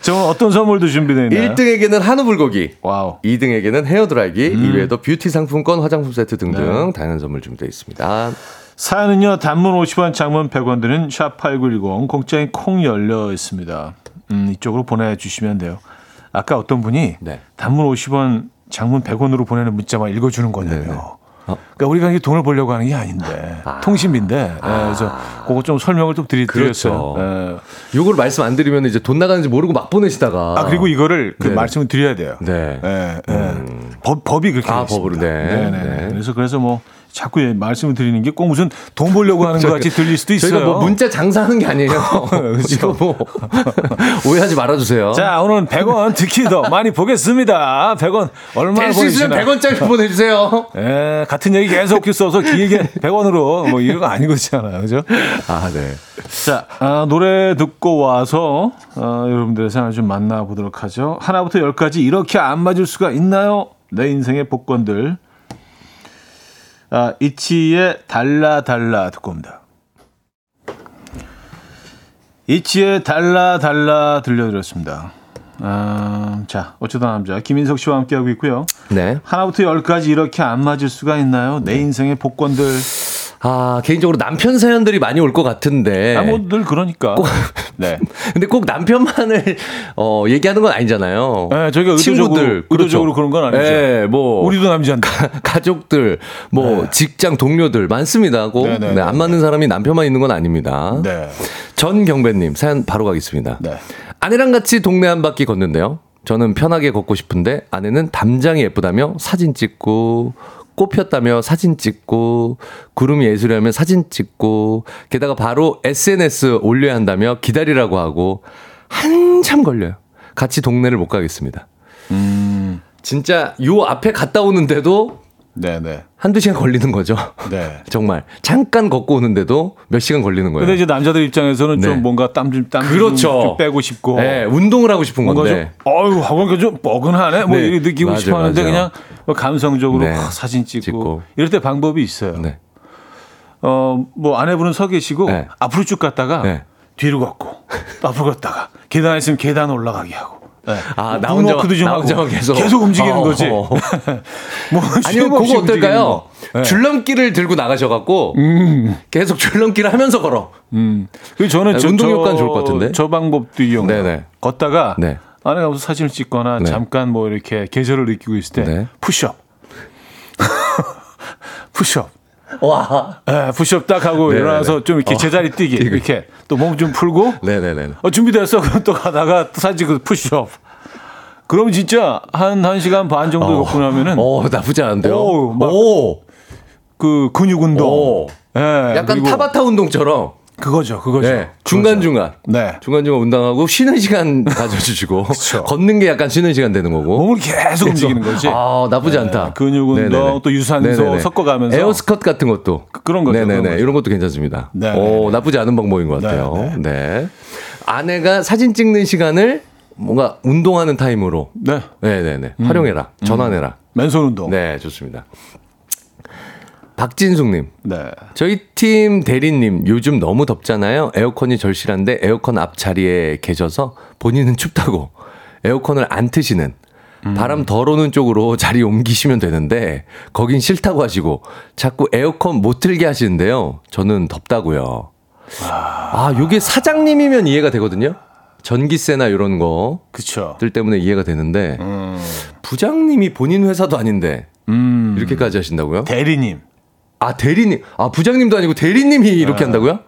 Speaker 1: 저는 어떤 선물도 준비되어 있나요?
Speaker 2: 1등에게는 한우 불고기, 와우. 2등에게는 헤어드라이기, 음. 이외에도 뷰티 상품권, 화장품 세트 등등 네. 다양한 선물 준비되어 있습니다.
Speaker 1: 사연은요, 단문 50원, 장문 100원 드는 샵8910, 공짜인 콩 열려 있습니다. 음, 이쪽으로 보내 주시면 돼요. 아까 어떤 분이 네. 단문 50원, 장문 100원으로 보내는 문자만 읽어주는 거냐요. 네, 네. 어? 그러니까 우리가 이게 돈을 벌려고 하는 게 아닌데 아. 통신비인데 아. 네, 그래서 그거 좀 설명을 좀 드리, 그렇죠. 드렸어요.
Speaker 2: 네. 요걸 말씀 안 드리면 이제 돈 나가는지 모르고 막 보내시다가
Speaker 1: 아 그리고 이거를 그 네. 말씀을 드려야 돼요. 네. 네. 음. 법 법이 그렇게 아, 법으로 네. 네. 네. 그래서 그래서 뭐 자꾸 말씀을 드리는 게 꼭 무슨 돈 벌려고 하는 것 같이 들릴 수도 있어요.
Speaker 2: 저희가 뭐 문자 장사하는 게 아니에요. [LAUGHS] 그렇죠. 뭐 [LAUGHS] 오해하지 말아주세요.
Speaker 1: 자, 오늘은 100원 특히 더 많이 보겠습니다. 100원 얼마나 보내주시나
Speaker 2: 100원짜리 보내주세요.
Speaker 1: 예, 같은 얘기 계속 써서 길게 100원으로 뭐 이런 거 아니거잖아요. 그죠?
Speaker 2: 아, 네.
Speaker 1: 자, 아, 노래 듣고 와서 어, 여러분들의 생활 좀 만나보도록 하죠. 하나부터 열까지 이렇게 안 맞을 수가 있나요? 내 인생의 복권들. 아, 이치의 달라 달라 듣고 옵니다. 이치의 달라 달라 들려드렸습니다. 아, 자, 어쩌다 남자 김인석 씨와 함께하고 있고요.
Speaker 2: 네.
Speaker 1: 하나부터 열까지 이렇게 안 맞을 수가 있나요? 내 인생의 복권들.
Speaker 2: 아, 개인적으로 남편 사연들이 많이 올 것 같은데.
Speaker 1: 아, 뭐 늘 그러니까.
Speaker 2: 네. [LAUGHS] 근데 꼭 남편만을 어, 얘기하는 건 아니잖아요.
Speaker 1: 네, 저희가 의도적으로,
Speaker 2: 친구들,
Speaker 1: 의도적으로 그런 건 아니죠.
Speaker 2: 네, 뭐
Speaker 1: 우리도 남자인데.
Speaker 2: 가 족들, 뭐
Speaker 1: 네.
Speaker 2: 직장 동료들 많습니다. 꼭
Speaker 1: 네, 네,
Speaker 2: 네, 안
Speaker 1: 네,
Speaker 2: 맞는 사람이 남편만 있는 건 아닙니다.
Speaker 1: 네.
Speaker 2: 전경배 님 사연 바로 가겠습니다.
Speaker 1: 네.
Speaker 2: 아내랑 같이 동네 한 바퀴 걷는데요. 저는 편하게 걷고 싶은데 아내는 담장이 예쁘다며 사진 찍고 꽃 폈다며 사진 찍고 구름이 예술이라며 사진 찍고 게다가 바로 SNS 올려야 한다며 기다리라고 하고 한참 걸려요. 같이 동네를 못 가겠습니다.
Speaker 1: 음,
Speaker 2: 진짜 요 앞에 갔다 오는데도
Speaker 1: 네, 네.
Speaker 2: 한두 시간 걸리는 거죠.
Speaker 1: 네. [LAUGHS]
Speaker 2: 정말 잠깐 걷고 오는데도 몇 시간 걸리는 거예요.
Speaker 1: 근데 이제 남자들 입장에서는
Speaker 2: 네.
Speaker 1: 좀 뭔가 땀 좀, 땀
Speaker 2: 그렇죠.
Speaker 1: 좀 빼고 싶고.
Speaker 2: 네, 운동을 하고 싶은
Speaker 1: 뭔가
Speaker 2: 건데.
Speaker 1: 좀, 어유 하고 좀 뻐근하네. 뭐
Speaker 2: 네.
Speaker 1: 이렇게 느끼고
Speaker 2: 맞아요,
Speaker 1: 싶어 하는데
Speaker 2: 맞아요.
Speaker 1: 그냥 뭐 감성적으로
Speaker 2: 네.
Speaker 1: 확 사진 찍고,
Speaker 2: 찍고.
Speaker 1: 이럴 때 방법이 있어요.
Speaker 2: 네.
Speaker 1: 어, 뭐 아내분은 서 계시고
Speaker 2: 네.
Speaker 1: 앞으로 쭉 갔다가
Speaker 2: 네.
Speaker 1: 뒤로 걷고 또 [LAUGHS] 앞으로 갔다가 계단 있으면 계단 올라가게 하고. 네.
Speaker 2: 아, 나
Speaker 1: 문워크도
Speaker 2: 혼자- 좀나
Speaker 1: 하고
Speaker 2: 혼자만 계속.
Speaker 1: 움직이는
Speaker 2: 어,
Speaker 1: 거지.
Speaker 2: 어. [LAUGHS] [LAUGHS]
Speaker 1: 뭐
Speaker 2: 아니요,
Speaker 1: 쉼 없이
Speaker 2: 그거 어떨까요?
Speaker 1: 거. 네.
Speaker 2: 줄넘기를 들고 나가셔 갖고
Speaker 1: 음.
Speaker 2: 계속 줄넘기를 하면서 걸어.
Speaker 1: 음. 그리고 저는
Speaker 2: 네,
Speaker 1: 저,
Speaker 2: 운동
Speaker 1: 저-
Speaker 2: 효과는 좋을 것 같은데?
Speaker 1: 저 방법도 이용해요.
Speaker 2: 네네.
Speaker 1: 걷다가
Speaker 2: 네.
Speaker 1: 안에 가서 사진을 찍거나
Speaker 2: 네.
Speaker 1: 잠깐 뭐 이렇게 계절을 느끼고 있을 때
Speaker 2: 네.
Speaker 1: 푸시업. [LAUGHS] 푸시업.
Speaker 2: 와.
Speaker 1: 예, 푸시업 딱 하고
Speaker 2: 네네네.
Speaker 1: 일어나서 좀 이렇게
Speaker 2: 어.
Speaker 1: 제자리 뛰기 이렇게 또 몸 좀 풀고
Speaker 2: 네네네.
Speaker 1: 어, 준비됐어. [LAUGHS] 그럼 또 가다가 또 사진 그 푸시업. 그럼 진짜 한 1시간 반 정도 걷고 나면은
Speaker 2: 어, 나쁘지 않은데요?
Speaker 1: 오, 막-
Speaker 2: 오.
Speaker 1: 그 근육 운동.
Speaker 2: 오.
Speaker 1: 예,
Speaker 2: 약간 타바타 운동처럼.
Speaker 1: 그거죠. 그거죠.
Speaker 2: 네. 중간 중간.
Speaker 1: 네.
Speaker 2: 중간 중간 운동하고 쉬는 시간 [LAUGHS] 가져주시고. [LAUGHS] 걷는 게 약간 쉬는 시간 되는 거고.
Speaker 1: 몸을 계속 움직이는 거지.
Speaker 2: 아, 나쁘지
Speaker 1: 네,
Speaker 2: 않다.
Speaker 1: 근육 운동,
Speaker 2: 네네네.
Speaker 1: 또 유산소
Speaker 2: 네네네.
Speaker 1: 섞어가면서.
Speaker 2: air squat 같은 것도.
Speaker 1: 그런 거죠,
Speaker 2: 네네네.
Speaker 1: 그런.
Speaker 2: 이런 것도 괜찮습니다.
Speaker 1: 네네네.
Speaker 2: 오, 나쁘지 않은 방법인 것 같아요.
Speaker 1: 네네.
Speaker 2: 네. 아내가 사진 찍는 시간을 뭔가 운동하는 타임으로.
Speaker 1: 네.
Speaker 2: 네네네.
Speaker 1: 음.
Speaker 2: 활용해라. 전환해라.
Speaker 1: 맨손 운동.
Speaker 2: 네, 좋습니다. 박진숙님.
Speaker 1: 네.
Speaker 2: 저희 팀 대리님 요즘 너무 덥잖아요. 에어컨이 절실한데 에어컨 앞 자리에 계셔서 본인은 춥다고 에어컨을 안 트시는 바람 덜 오는 쪽으로 자리 옮기시면 되는데 거긴 싫다고 하시고 자꾸 에어컨 못 틀게 하시는데요. 저는 덥다고요. 아, 요게 사장님이면 이해가 되거든요. 전기세나 이런 거들
Speaker 1: 그쵸.
Speaker 2: 때문에 이해가 되는데
Speaker 1: 음.
Speaker 2: 부장님이 본인 회사도 아닌데
Speaker 1: 음.
Speaker 2: 이렇게까지 하신다고요?
Speaker 1: 대리님.
Speaker 2: 아 대리님, 아 부장님도 아니고 대리님이 이렇게 한다고요?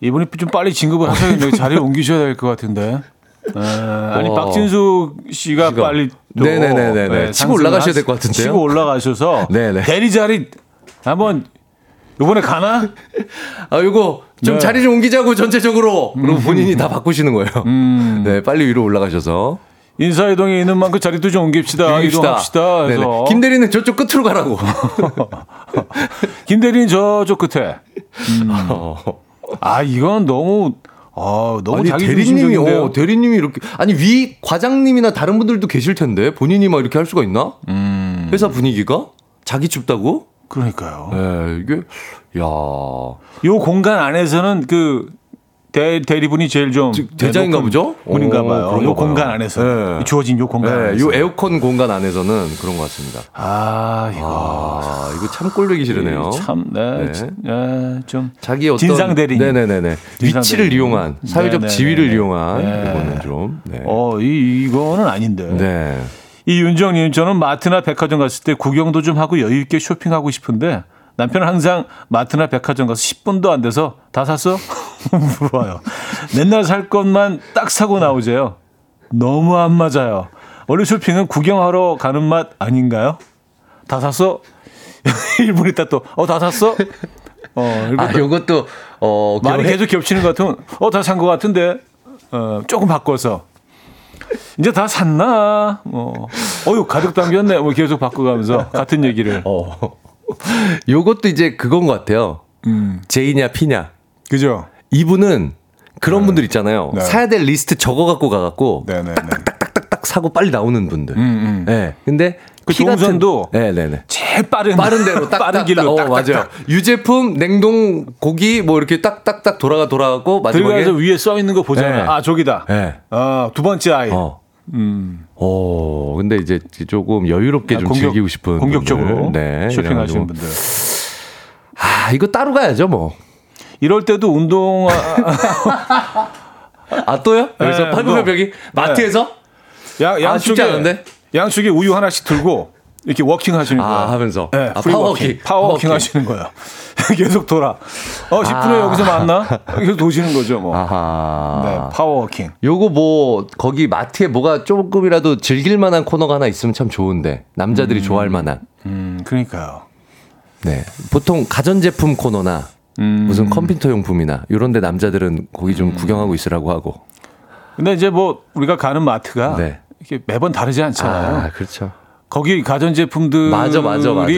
Speaker 1: 이분이 좀 빨리 진급을 하셔야겠네요. 자리를 [LAUGHS] 옮기셔야 될 것 같은데. 에, 아니
Speaker 2: 어.
Speaker 1: 박진숙 씨가
Speaker 2: 씨가.
Speaker 1: 빨리 또
Speaker 2: 네네네네네.
Speaker 1: 네,
Speaker 2: 치고 올라가셔야
Speaker 1: 하시-
Speaker 2: 될것 같은데요?
Speaker 1: 치고 올라가셔서
Speaker 2: 네네.
Speaker 1: 대리 자리 한번 이번에 가나?
Speaker 2: 아 이거 좀
Speaker 1: 네.
Speaker 2: 자리 좀 옮기자고 전체적으로 그리고 본인이 다 바꾸시는 거예요. 네 빨리 위로 올라가셔서
Speaker 1: 인사이동에 있는 만큼 자리도 좀 옮깁시다. 이동합시다. 해서
Speaker 2: 김 대리는 저쪽 끝으로 가라고. [LAUGHS]
Speaker 1: 김 대리는 저쪽 끝에. [LAUGHS]
Speaker 2: 어.
Speaker 1: 아 이건 너무 아 너무
Speaker 2: 아니
Speaker 1: 자기
Speaker 2: 대리님이. 어, 대리님이 이렇게 아니 위 과장님이나 다른 분들도 계실 텐데 본인이 막 이렇게 할 수가 있나?
Speaker 1: 음,
Speaker 2: 회사 분위기가 자기 춥다고?
Speaker 1: 그러니까요.
Speaker 2: 네 이게 야
Speaker 1: 요 공간 안에서는 그 대, 대리분이 제일 좀
Speaker 2: 대장인가 보죠?
Speaker 1: 분인가
Speaker 2: 오,
Speaker 1: 봐요. 요. 공간 안에서
Speaker 2: 네.
Speaker 1: 주어진 요 공간
Speaker 2: 네,
Speaker 1: 안에서.
Speaker 2: 요 에어컨 공간 안에서는 그런 것 같습니다.
Speaker 1: 아 이거
Speaker 2: 아, 이거 참 꼴보기 싫으네요.
Speaker 1: 참, 네,
Speaker 2: 네.
Speaker 1: 진- 네, 좀
Speaker 2: 자기 어떤
Speaker 1: 진상 대리님.
Speaker 2: 네네네네 위치를. 이용한 사회적. 지위를 이용한
Speaker 1: 네.
Speaker 2: 이거는 좀 네.
Speaker 1: 어, 이 이거는 아닌데.
Speaker 2: 네.
Speaker 1: 이 윤정님 저는 마트나 백화점 갔을 때 구경도 좀 하고 여유 있게 쇼핑하고 싶은데 남편은 항상 마트나 백화점 가서 10분도 안 돼서 다 샀어? [LAUGHS] 물어봐요. 맨날 살 것만 딱 사고 나오재요. 너무 안 맞아요. 원래 쇼핑은 구경하러 가는 맛 아닌가요? 다 샀어? [LAUGHS] 1분 있다 또, 어, 다 샀어? 어, 일본
Speaker 2: 아, 요것도 어
Speaker 1: 말이
Speaker 2: 겨-
Speaker 1: 계속 겹치는 것 같으면 어 다 산 것 같은데 어 조금 바꿔서 이제 다 샀나 뭐 어유 가득 담겼네 뭐 계속 바꿔가면서 같은 얘기를
Speaker 2: 어. 요것도 이제 그건 것 같아요.
Speaker 1: 음
Speaker 2: 제이냐 피냐.
Speaker 1: 그죠
Speaker 2: 이분은 그런 분들 있잖아요.
Speaker 1: 네.
Speaker 2: 사야 될 리스트 적어 갖고 가 갖고
Speaker 1: 네네네
Speaker 2: 딱딱 사고 빨리 나오는 분들.
Speaker 1: 음음
Speaker 2: 네. 근데
Speaker 1: 그 동선도
Speaker 2: 네, 네, 네.
Speaker 1: 제일 빠른
Speaker 2: 빠른 대로 [LAUGHS] 딱
Speaker 1: 빠른 길로
Speaker 2: 어,
Speaker 1: 딱,
Speaker 2: 맞아요. 유제품 냉동 고기 뭐 이렇게 딱딱딱 돌아가 돌아가고 마지막에
Speaker 1: 들어가서 위에 써 있는 거 보잖아요.
Speaker 2: 네.
Speaker 1: 아 저기다.
Speaker 2: 네.
Speaker 1: 어, 두 번째 아이.
Speaker 2: 어.
Speaker 1: 음.
Speaker 2: 어, 근데 이제 조금 여유롭게 좀
Speaker 1: 공격-
Speaker 2: 즐기고 싶은
Speaker 1: 공격적으로
Speaker 2: 분들. 네,
Speaker 1: 쇼핑하시는. 분들.
Speaker 2: 아, 이거 따로 가야죠, 뭐.
Speaker 1: 이럴 때도 운동 [LAUGHS]
Speaker 2: 아, 또요? 여기서
Speaker 1: 네,
Speaker 2: 팔굽혀. 벽이 마트에서
Speaker 1: 양,
Speaker 2: 아,
Speaker 1: 양쪽에
Speaker 2: 않은데?
Speaker 1: 양쪽에 우유 하나씩 들고 이렇게 워킹 하시는 거예요.
Speaker 2: 아, 하면서.
Speaker 1: 네,
Speaker 2: 아, 파워워킹.
Speaker 1: 워킹, 파워워킹. 하시는 거예요. [LAUGHS] 계속 돌아. 어, 10분 후에
Speaker 2: 아.
Speaker 1: 여기서 만나? 계속 도시는 거죠, 뭐.
Speaker 2: 아하.
Speaker 1: 네, 파워워킹.
Speaker 2: 요거 뭐 거기 마트에 뭐가 조금이라도 즐길 만한 코너가 하나 있으면 참 좋은데 남자들이 좋아할 만한
Speaker 1: 음, 그러니까요.
Speaker 2: 네 보통 가전제품 코너나
Speaker 1: 음.
Speaker 2: 무슨 컴퓨터 용품이나 이런데 남자들은 거기 좀 구경하고 있으라고 하고
Speaker 1: 근데 이제 뭐 우리가 가는 마트가
Speaker 2: 네.
Speaker 1: 이렇게 매번 다르지 않잖아요.
Speaker 2: 아 그렇죠
Speaker 1: 거기 가전제품들이
Speaker 2: 맞아, 맞아, 맞아.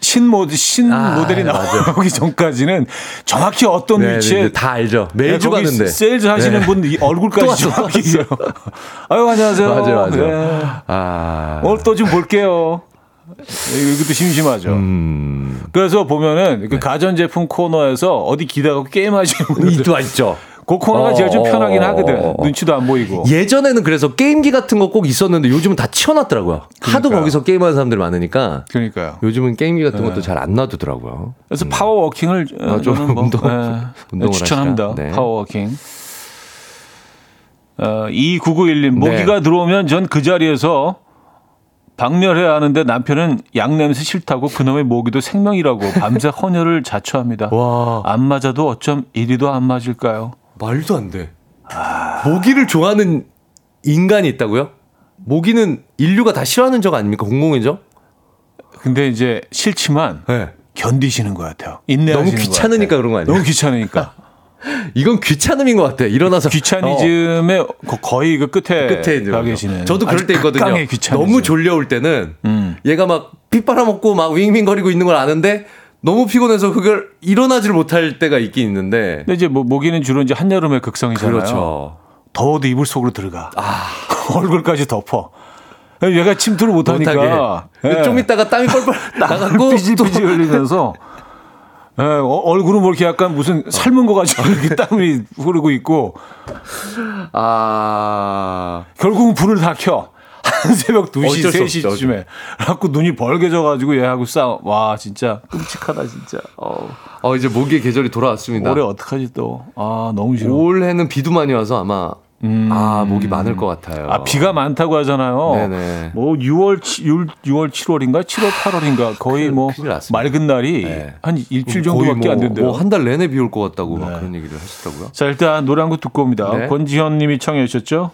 Speaker 1: 신모드 신
Speaker 2: 아,
Speaker 1: 모델이 나오기 [LAUGHS] 전까지는 정확히 어떤
Speaker 2: 네,
Speaker 1: 위치에
Speaker 2: 네, 다 알죠 매주
Speaker 1: 거기
Speaker 2: 가는데
Speaker 1: 세일즈 하시는
Speaker 2: 네.
Speaker 1: 분이 얼굴까지 정확히 [LAUGHS] 아유 안녕하세요.
Speaker 2: 맞아 맞아
Speaker 1: 네.
Speaker 2: 아
Speaker 1: 오늘 또 좀 볼게요. 이것도 심심하죠.
Speaker 2: 음.
Speaker 1: 그래서 보면은
Speaker 2: 네.
Speaker 1: 그 가전제품 코너에서 어디 기다가 게임 하시는 분들
Speaker 2: 있죠
Speaker 1: 그 코너가
Speaker 2: 어,
Speaker 1: 제일 좀
Speaker 2: 어,
Speaker 1: 편하긴
Speaker 2: 어,
Speaker 1: 하거든.
Speaker 2: 어, 어.
Speaker 1: 눈치도 안 보이고.
Speaker 2: 예전에는 그래서 게임기 같은 거 꼭 있었는데 요즘은 다 치워놨더라고요 하도
Speaker 1: 그러니까요.
Speaker 2: 거기서 게임하는 사람들 많으니까
Speaker 1: 그러니까요.
Speaker 2: 요즘은 게임기 같은 것도 잘 안 놔두더라고요
Speaker 1: 그래서 파워워킹을 어,
Speaker 2: 아, 좀
Speaker 1: 저는 뭐,
Speaker 2: 운동-
Speaker 1: 예,
Speaker 2: 운동을
Speaker 1: 추천합니다.
Speaker 2: 네.
Speaker 1: 파워워킹. 어, 2991님
Speaker 2: 네.
Speaker 1: 모기가 들어오면 전 그 자리에서 박멸해야 하는데 남편은 양 냄새 싫다고 그놈의 모기도 생명이라고 밤새 [LAUGHS] 헌혈을 자처합니다.
Speaker 2: 와
Speaker 1: 안 맞아도 어쩜 이리도 안 맞을까요?
Speaker 2: 말도 안 돼. 모기를 좋아하는 인간이 있다고요? 모기는 인류가 다 싫어하는 적 아닙니까? 공공이죠?
Speaker 1: 근데 이제 싫지만
Speaker 2: 네.
Speaker 1: 견디시는 것 같아요. 인내하시는
Speaker 2: 너무
Speaker 1: 것
Speaker 2: 귀찮으니까. 그런 거 아니에요?
Speaker 1: 너무 귀찮으니까. [LAUGHS]
Speaker 2: 이건 귀찮음인 것 같아. 일어나서
Speaker 1: 귀차니즘의 거- 거의 그 끝에,
Speaker 2: 어, 끝에
Speaker 1: 가 계시는.
Speaker 2: 저도 그럴 때 있거든요. 너무 졸려올 때는
Speaker 1: 음.
Speaker 2: 얘가 막 핏바람먹고 막 윙윙거리고 있는 걸 아는데 너무 피곤해서 그걸 일어나지를 못할 때가 있긴 있는데
Speaker 1: 근데 이제 뭐 모기는 주로 이제 한여름의 극성이잖아요.
Speaker 2: 그렇죠.
Speaker 1: 더워도 이불 속으로 들어가. [LAUGHS] 얼굴까지 덮어. 얘가 침투를 못하니까.
Speaker 2: 못하게. 좀 있다가 땀이 뻘뻘 [LAUGHS] 나갖고
Speaker 1: 삐질삐질 흘리면서 예, 어, 얼굴은 뭐 이렇게 약간 무슨 삶은 거 가지고 이렇게 땀이 흐르고 있고
Speaker 2: 아
Speaker 1: 결국은 불을 다 켜. 한 [LAUGHS] 새벽 2시,
Speaker 2: 어쩔 수 없죠,
Speaker 1: 3시쯤에. 그래갖고 눈이 벌게져가지고 얘하고 싸워. 와, 진짜 끔찍하다, 진짜. 어.
Speaker 2: 어, 이제 모기의 계절이 돌아왔습니다.
Speaker 1: 올해 어떡하지 또. 아, 너무 싫어.
Speaker 2: 올해는 비도 많이 와서 아마 아 목이 많을 것 같아요.
Speaker 1: 아, 비가 많다고 하잖아요.
Speaker 2: 네네.
Speaker 1: 뭐 6월 6, 6월 7월인가 7월 8월인가 거의 뭐
Speaker 2: 큰일 났습니다.
Speaker 1: 맑은 날이
Speaker 2: 네.
Speaker 1: 한 일주일 정도밖에 안 된대요.
Speaker 2: 뭐 한 달 내내 비 올 것 같다고 막
Speaker 1: 네.
Speaker 2: 그런 얘기를 하시더라고요.
Speaker 1: 자, 일단 노래 한 곡 듣고 옵니다.
Speaker 2: 네.
Speaker 1: 권지현 님이 청해 주셨죠?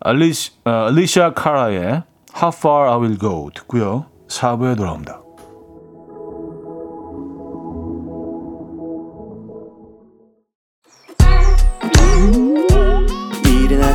Speaker 1: 알리시, 어, 알리샤 카라의 How Far I Will Go 듣고요. 4부에 돌아옵니다.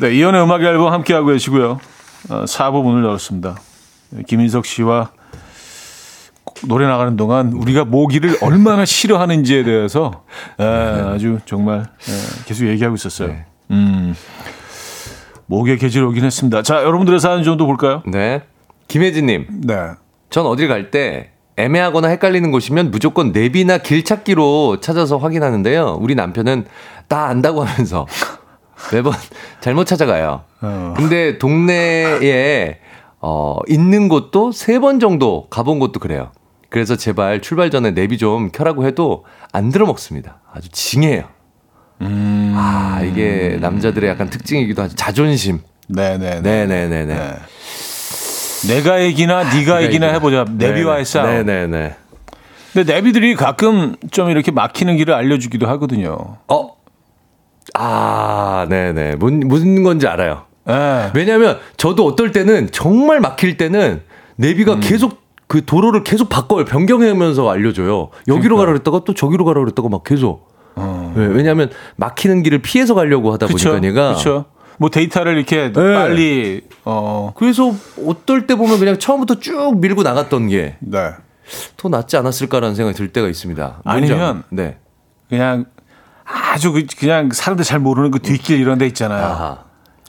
Speaker 1: 네, 이연의 음악 앨범 함께하고 계시고요. 어, 4부 문을 열었습니다. 김인석 씨와 노래 나가는 동안 우리가 모기를 얼마나 싫어하는지에 대해서 에, 아주 정말 에, 계속 얘기하고 있었어요.
Speaker 2: 네.
Speaker 1: 음, 모기의 계절이 오긴 했습니다. 자, 여러분들의 사연 좀 더 볼까요?
Speaker 2: 네. 김혜진님,
Speaker 1: 네.
Speaker 2: 전 어딜 갈 때 애매하거나 헷갈리는 곳이면 무조건 내비나 길 찾기로 찾아서 확인하는데요. 우리 남편은 다 안다고 하면서 매번 [LAUGHS] 잘못 찾아가요.
Speaker 1: 어.
Speaker 2: 근데 동네에 어, 있는 곳도 세 번 정도 가본 곳도 그래요. 그래서 제발 출발 전에 내비 좀 켜라고 해도 안 들어먹습니다. 아주 징해요.
Speaker 1: 음,
Speaker 2: 아, 이게 남자들의 약간 특징이기도 하죠. 자존심.
Speaker 1: 네네.
Speaker 2: 네 네네네.
Speaker 1: 네. 내가 얘기나 네가 얘기나 해보자. 내비와의 싸움.
Speaker 2: 네네네.
Speaker 1: 근데 내비들이 가끔 좀 이렇게 막히는 길을 알려주기도 하거든요.
Speaker 2: 어? 아, 네네. 뭔, 무슨 건지 알아요.
Speaker 1: 네.
Speaker 2: 왜냐면 저도 어떨 때는 정말 막힐 때는 내비가 계속 그 도로를 계속 바꿔요. 변경하면서 알려줘요. 여기로 가라 그랬다가 또 저기로 가라 그랬다가 막 계속.
Speaker 1: 어.
Speaker 2: 네, 왜냐하면 막히는 길을 피해서 가려고 하다
Speaker 1: 그쵸,
Speaker 2: 보니까 얘가
Speaker 1: 그쵸. 뭐 데이터를 이렇게
Speaker 2: 네.
Speaker 1: 빨리 어
Speaker 2: 그래서 어떨 때 보면 그냥 처음부터 쭉 밀고 나갔던 게더
Speaker 1: 네.
Speaker 2: 낫지 않았을까라는 생각이 들 때가 있습니다.
Speaker 1: 아니면
Speaker 2: 네.
Speaker 1: 그냥 아주 그- 그냥 사람들 잘 모르는 그 뒷길 이런 데 있잖아요.
Speaker 2: 아하.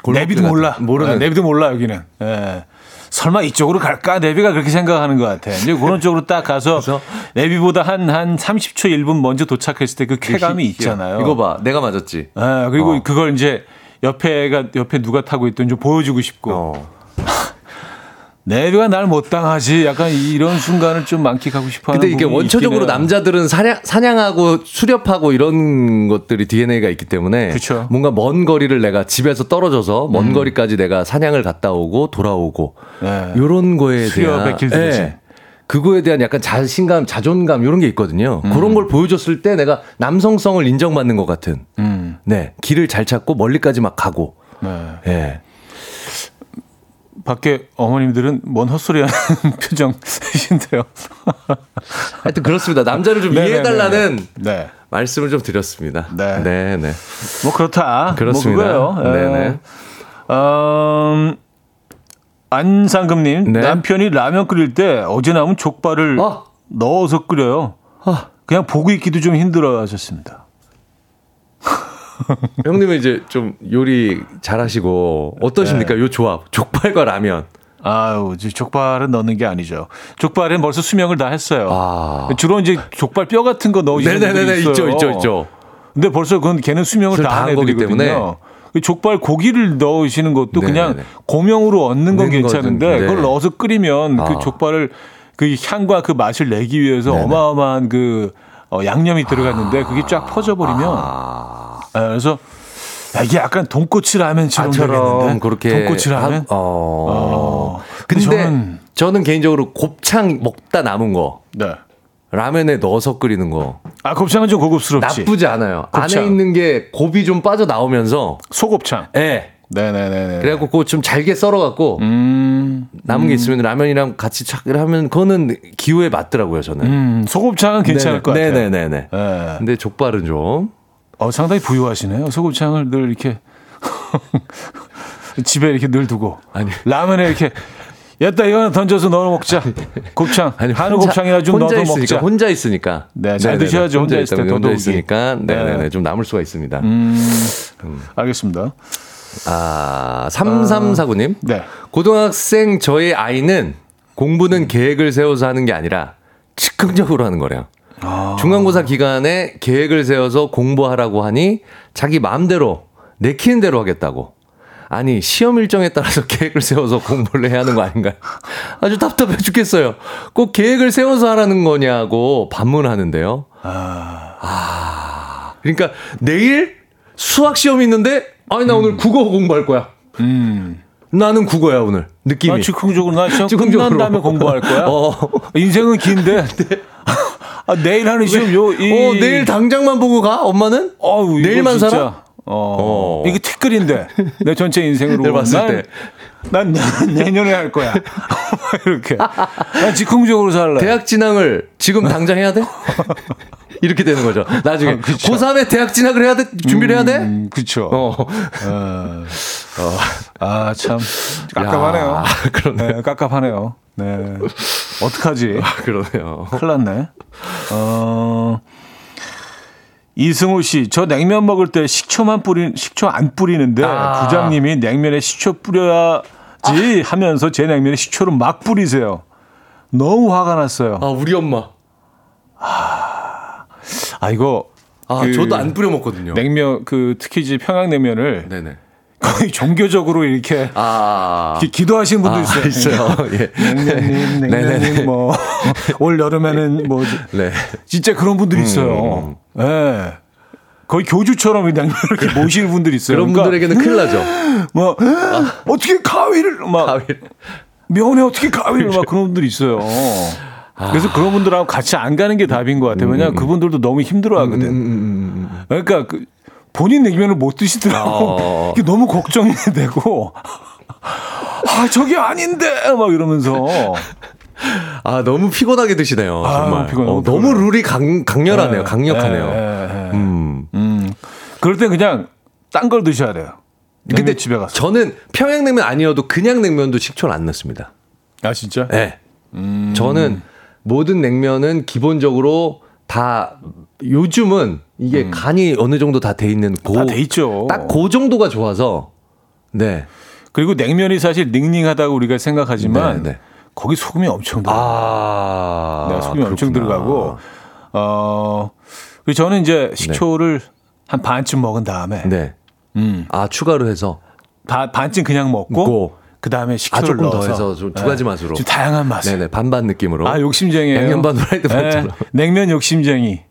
Speaker 1: 내비도 몰라.
Speaker 2: 모르는.
Speaker 1: 네, 내비도 몰라 여기는. 예. 설마 이쪽으로 갈까? 내비가 그렇게 생각하는 것 같아. 이제 그런 쪽으로 딱 가서? 내비보다 한, 한 30초, 1분 먼저 도착했을 때 그 쾌감이 있잖아요.
Speaker 2: 이거 봐, 내가 맞았지.
Speaker 1: 예, 그리고
Speaker 2: 어.
Speaker 1: 그걸 이제 옆에가, 옆에 누가 타고 좀 보여주고 싶고.
Speaker 2: 어. [LAUGHS]
Speaker 1: 내비가 날 못 당하지. 약간 이런 순간을 좀 만끽하고 싶어 하는
Speaker 2: 근데 이게 원초적으로. 남자들은 사냥, 사냥하고 수렵하고 이런 것들이 DNA가 있기 때문에
Speaker 1: 그쵸.
Speaker 2: 뭔가 먼 거리를 내가 집에서 떨어져서 먼 거리까지 내가 사냥을 갔다 오고 돌아오고
Speaker 1: 네.
Speaker 2: 요런 거에 대한. 예. 그거에 대한 약간 자신감, 자존감 이런 게 있거든요. 그런 걸 보여줬을 때 내가 남성성을 인정받는 것 같은.
Speaker 1: 음.
Speaker 2: 네. 길을 잘 찾고 멀리까지 막 가고.
Speaker 1: 네.
Speaker 2: 예.
Speaker 1: 밖에 어머님들은 뭔 헛소리 하는 표정이신데요.
Speaker 2: 하여튼 그렇습니다. 남자를 좀
Speaker 1: 네네네네.
Speaker 2: 이해해달라는
Speaker 1: 네.
Speaker 2: 말씀을 좀 드렸습니다.
Speaker 1: 네.
Speaker 2: 네, 네.
Speaker 1: 뭐 그렇다.
Speaker 2: 그렇습니다.
Speaker 1: 뭐 그거예요. 예.
Speaker 2: 네네.
Speaker 1: 음, 안상금님
Speaker 2: 네.
Speaker 1: 남편이 라면 끓일 때 어제 남은 족발을
Speaker 2: 아.
Speaker 1: 넣어서 끓여요.
Speaker 2: 아.
Speaker 1: 그냥 보고 있기도 좀 힘들어 하셨습니다. [LAUGHS]
Speaker 2: 형님은 이제 좀 요리 잘하시고 어떠십니까?
Speaker 1: 네.
Speaker 2: 요 조합 족발과 라면.
Speaker 1: 아유, 이제 족발은 넣는 게 아니죠. 족발은 벌써 수명을 다 했어요.
Speaker 2: 아.
Speaker 1: 주로 이제 족발 뼈 같은 거 넣으시는
Speaker 2: 네네네네
Speaker 1: 있어요.
Speaker 2: 있죠 있죠 있죠.
Speaker 1: 근데 벌써 그건 걔는 수명을 다
Speaker 2: 다한
Speaker 1: 한
Speaker 2: 거기. 때문에.
Speaker 1: 그 족발 고기를 넣으시는 것도 그냥
Speaker 2: 네네네.
Speaker 1: 고명으로 얻는 건 괜찮은데
Speaker 2: 거든, 네.
Speaker 1: 그걸 넣어서 끓이면
Speaker 2: 아.
Speaker 1: 그 족발을 그 향과 그 맛을 내기 위해서
Speaker 2: 네네.
Speaker 1: 어마어마한 그 어, 양념이 들어갔는데 그게 쫙 퍼져버리면
Speaker 2: 아.
Speaker 1: 예, 그래서 야, 이게 약간 돈코츠 라면처럼 되겠는데
Speaker 2: 그렇게
Speaker 1: 돈코츠 라면.
Speaker 2: 하- 어.
Speaker 1: 어.
Speaker 2: 근데
Speaker 1: 저는-
Speaker 2: 저는, 개인적으로 곱창 먹다 남은 거
Speaker 1: 네.
Speaker 2: 라면에 넣어서 끓이는 거
Speaker 1: 아 곱창은 좀 고급스럽지.
Speaker 2: 나쁘지 않아요.
Speaker 1: 곱창.
Speaker 2: 안에 있는 게 곱이 좀 빠져 나오면서
Speaker 1: 소곱창.
Speaker 2: 예.
Speaker 1: 네 네네네.
Speaker 2: 그래갖고 그거 좀 잘게 썰어갖고
Speaker 1: 음,
Speaker 2: 남은 게 있으면 라면이랑 같이 착 하면 그거는 기호에 맞더라고요 저는.
Speaker 1: 음, 소곱창은 괜찮을 것 같아요.
Speaker 2: 네네네네.
Speaker 1: 예.
Speaker 2: 근데 족발은 좀
Speaker 1: 어, 상당히 부유하시네요. 소곱창을 늘 이렇게 [LAUGHS] 집에 이렇게 늘 두고
Speaker 2: 아니.
Speaker 1: 라면에 이렇게 야따 이거 던져서 넣어 먹자. 곱창
Speaker 2: 아니,
Speaker 1: 한우
Speaker 2: 혼자-
Speaker 1: 곱창이나 좀
Speaker 2: 혼자
Speaker 1: 넣어 먹자.
Speaker 2: 혼자 있으니까.
Speaker 1: 네, 잘
Speaker 2: 네네네.
Speaker 1: 드셔야죠. 혼자 있을 때
Speaker 2: 혼자. 있으니까 네 네네
Speaker 1: 네.
Speaker 2: 좀 남을 수가 있습니다.
Speaker 1: 알겠습니다.
Speaker 2: 아 3349님
Speaker 1: 네.
Speaker 2: 고등학생 저의 아이는 공부는 계획을 세워서 하는 게 아니라 즉흥적으로 하는 거래요.
Speaker 1: 아.
Speaker 2: 중간고사 기간에 계획을 세워서 공부하라고 하니 자기 마음대로 내키는 대로 하겠다고. 아니 시험 일정에 따라서 [LAUGHS] 계획을 세워서 공부를 해야 하는 거 아닌가요? 아주 답답해 죽겠어요. 꼭 계획을 세워서 하라는 거냐고 반문하는데요. 아, 그러니까 내일 수학 시험이 있는데 아니 나 오늘 국어 공부할 거야.
Speaker 1: 음.
Speaker 2: 나는 국어야 오늘 느낌이.
Speaker 1: 나 즉흥적으로 나 시험
Speaker 2: 즉흥적으로.
Speaker 1: 끝난 다음에 공부할 거야. [LAUGHS]
Speaker 2: 어.
Speaker 1: 인생은 긴데. [LAUGHS] 아, 내일 하는 시험 요 이,
Speaker 2: 어, 내일 당장만 보고 가? 엄마는?
Speaker 1: 어우, 이거
Speaker 2: 내일만
Speaker 1: 진짜,
Speaker 2: 살아?
Speaker 1: 어.
Speaker 2: 어.
Speaker 1: 이게 티끌인데 내 전체 인생으로
Speaker 2: 내가 봤을
Speaker 1: 난-
Speaker 2: 때.
Speaker 1: 난 내- [LAUGHS] 내년에 할 거야. [LAUGHS] 이렇게. 난 즉흥적으로 살래.
Speaker 2: 대학 진학을 지금 당장 해야 돼? [LAUGHS] 이렇게 되는 거죠. 나중에 고3에 대학 진학을 해야 돼? 준비를 해야 돼?
Speaker 1: 음, 그쵸.
Speaker 2: 어.
Speaker 1: 어. 아, 참. 깝깝하네요.
Speaker 2: 야, 그러네.
Speaker 1: 네, 깝깝하네요. 네. 어떡하지? [LAUGHS]
Speaker 2: 그러네요.
Speaker 1: 큰일 났네. 어, 이승우 씨, 저 냉면 먹을 때 식초만 뿌린, 식초 안 뿌리는데
Speaker 2: 아.
Speaker 1: 부장님이 냉면에 식초 뿌려야지 하면서 제 냉면에 식초를 막 뿌리세요. 너무 화가 났어요.
Speaker 2: 아, 우리 엄마.
Speaker 1: 아, 이거.
Speaker 2: 아,
Speaker 1: 그
Speaker 2: 저도 안 뿌려 먹거든요.
Speaker 1: 냉면, 그, 특히 이제 평양냉면을
Speaker 2: 네네.
Speaker 1: 거의 종교적으로 이렇게
Speaker 2: 아.
Speaker 1: 기, 기도하시는 분도
Speaker 2: 아,
Speaker 1: 있어요.
Speaker 2: 있어요. 예.
Speaker 1: 냉면님,
Speaker 2: 네네네.
Speaker 1: 냉면님, 뭐, [LAUGHS] 올 여름에는 뭐,
Speaker 2: 네.
Speaker 1: 진짜 그런 분들이 있어요. 예. 거의 교주처럼 이 냉면을 [LAUGHS] 이렇게 모시는 분들이 있어요.
Speaker 2: 그런
Speaker 1: 그러니까
Speaker 2: 분들에게는 큰일 나죠. [LAUGHS]
Speaker 1: 뭐, 어떻게 가위를, 막,
Speaker 2: 가위.
Speaker 1: 면에 어떻게 가위를, 막 그런 분들이 있어요.
Speaker 2: 아.
Speaker 1: 그래서 그런 분들하고 같이 안 가는 게 답인 것 같아요.
Speaker 2: 음,
Speaker 1: 왜냐하면 그분들도 너무 힘들어 하거든. 그러니까 그 본인 냉면을 못 드시더라고.
Speaker 2: 어.
Speaker 1: 이게 너무 걱정이 [LAUGHS] 되고. 아, 저게 아닌데! 막 이러면서.
Speaker 2: 아, 너무 피곤하게 드시네요.
Speaker 1: 아,
Speaker 2: 정말.
Speaker 1: 피곤해,
Speaker 2: 어,
Speaker 1: 너무
Speaker 2: 너무
Speaker 1: 피곤해.
Speaker 2: 룰이 강, 강렬하네요.
Speaker 1: 예,
Speaker 2: 강력하네요.
Speaker 1: 예, 예, 예.
Speaker 2: 음.
Speaker 1: 음. 그럴 때 그냥 딴 걸 드셔야 돼요.
Speaker 2: 근데
Speaker 1: 근데 집에 가서.
Speaker 2: 저는 평양냉면 아니어도 그냥 냉면도 식초를 안 넣습니다.
Speaker 1: 아 진짜?
Speaker 2: 네.
Speaker 1: 음.
Speaker 2: 저는 모든 냉면은 기본적으로 다 요즘은 이게 간이 어느 정도 다 돼 있는 고,
Speaker 1: 음. 다돼 있죠.
Speaker 2: 딱 그 정도가 좋아서 네.
Speaker 1: 그리고 냉면이 사실 닝닝하다고 우리가 생각하지만
Speaker 2: 네, 네.
Speaker 1: 거기 소금이 엄청 들어. 요
Speaker 2: 아.
Speaker 1: 네, 소금이 엄청
Speaker 2: 그렇구나.
Speaker 1: 들어가고 어. 그리고 저는 이제 식초를 한 반쯤 먹은 다음에
Speaker 2: 네.
Speaker 1: 음.
Speaker 2: 아, 추가로 해서
Speaker 1: 바, 반쯤 그냥 먹고
Speaker 2: 먹고.
Speaker 1: 그 다음에
Speaker 2: 아,
Speaker 1: 식초를
Speaker 2: 조금
Speaker 1: 넣어서
Speaker 2: 더해서 좀 두 가지 맛으로.
Speaker 1: 좀 다양한 맛을.
Speaker 2: 네네. 반반 느낌으로.
Speaker 1: 아 욕심쟁이에요.
Speaker 2: 냉면 반 후라이드 반처럼.
Speaker 1: 냉면 욕심쟁이.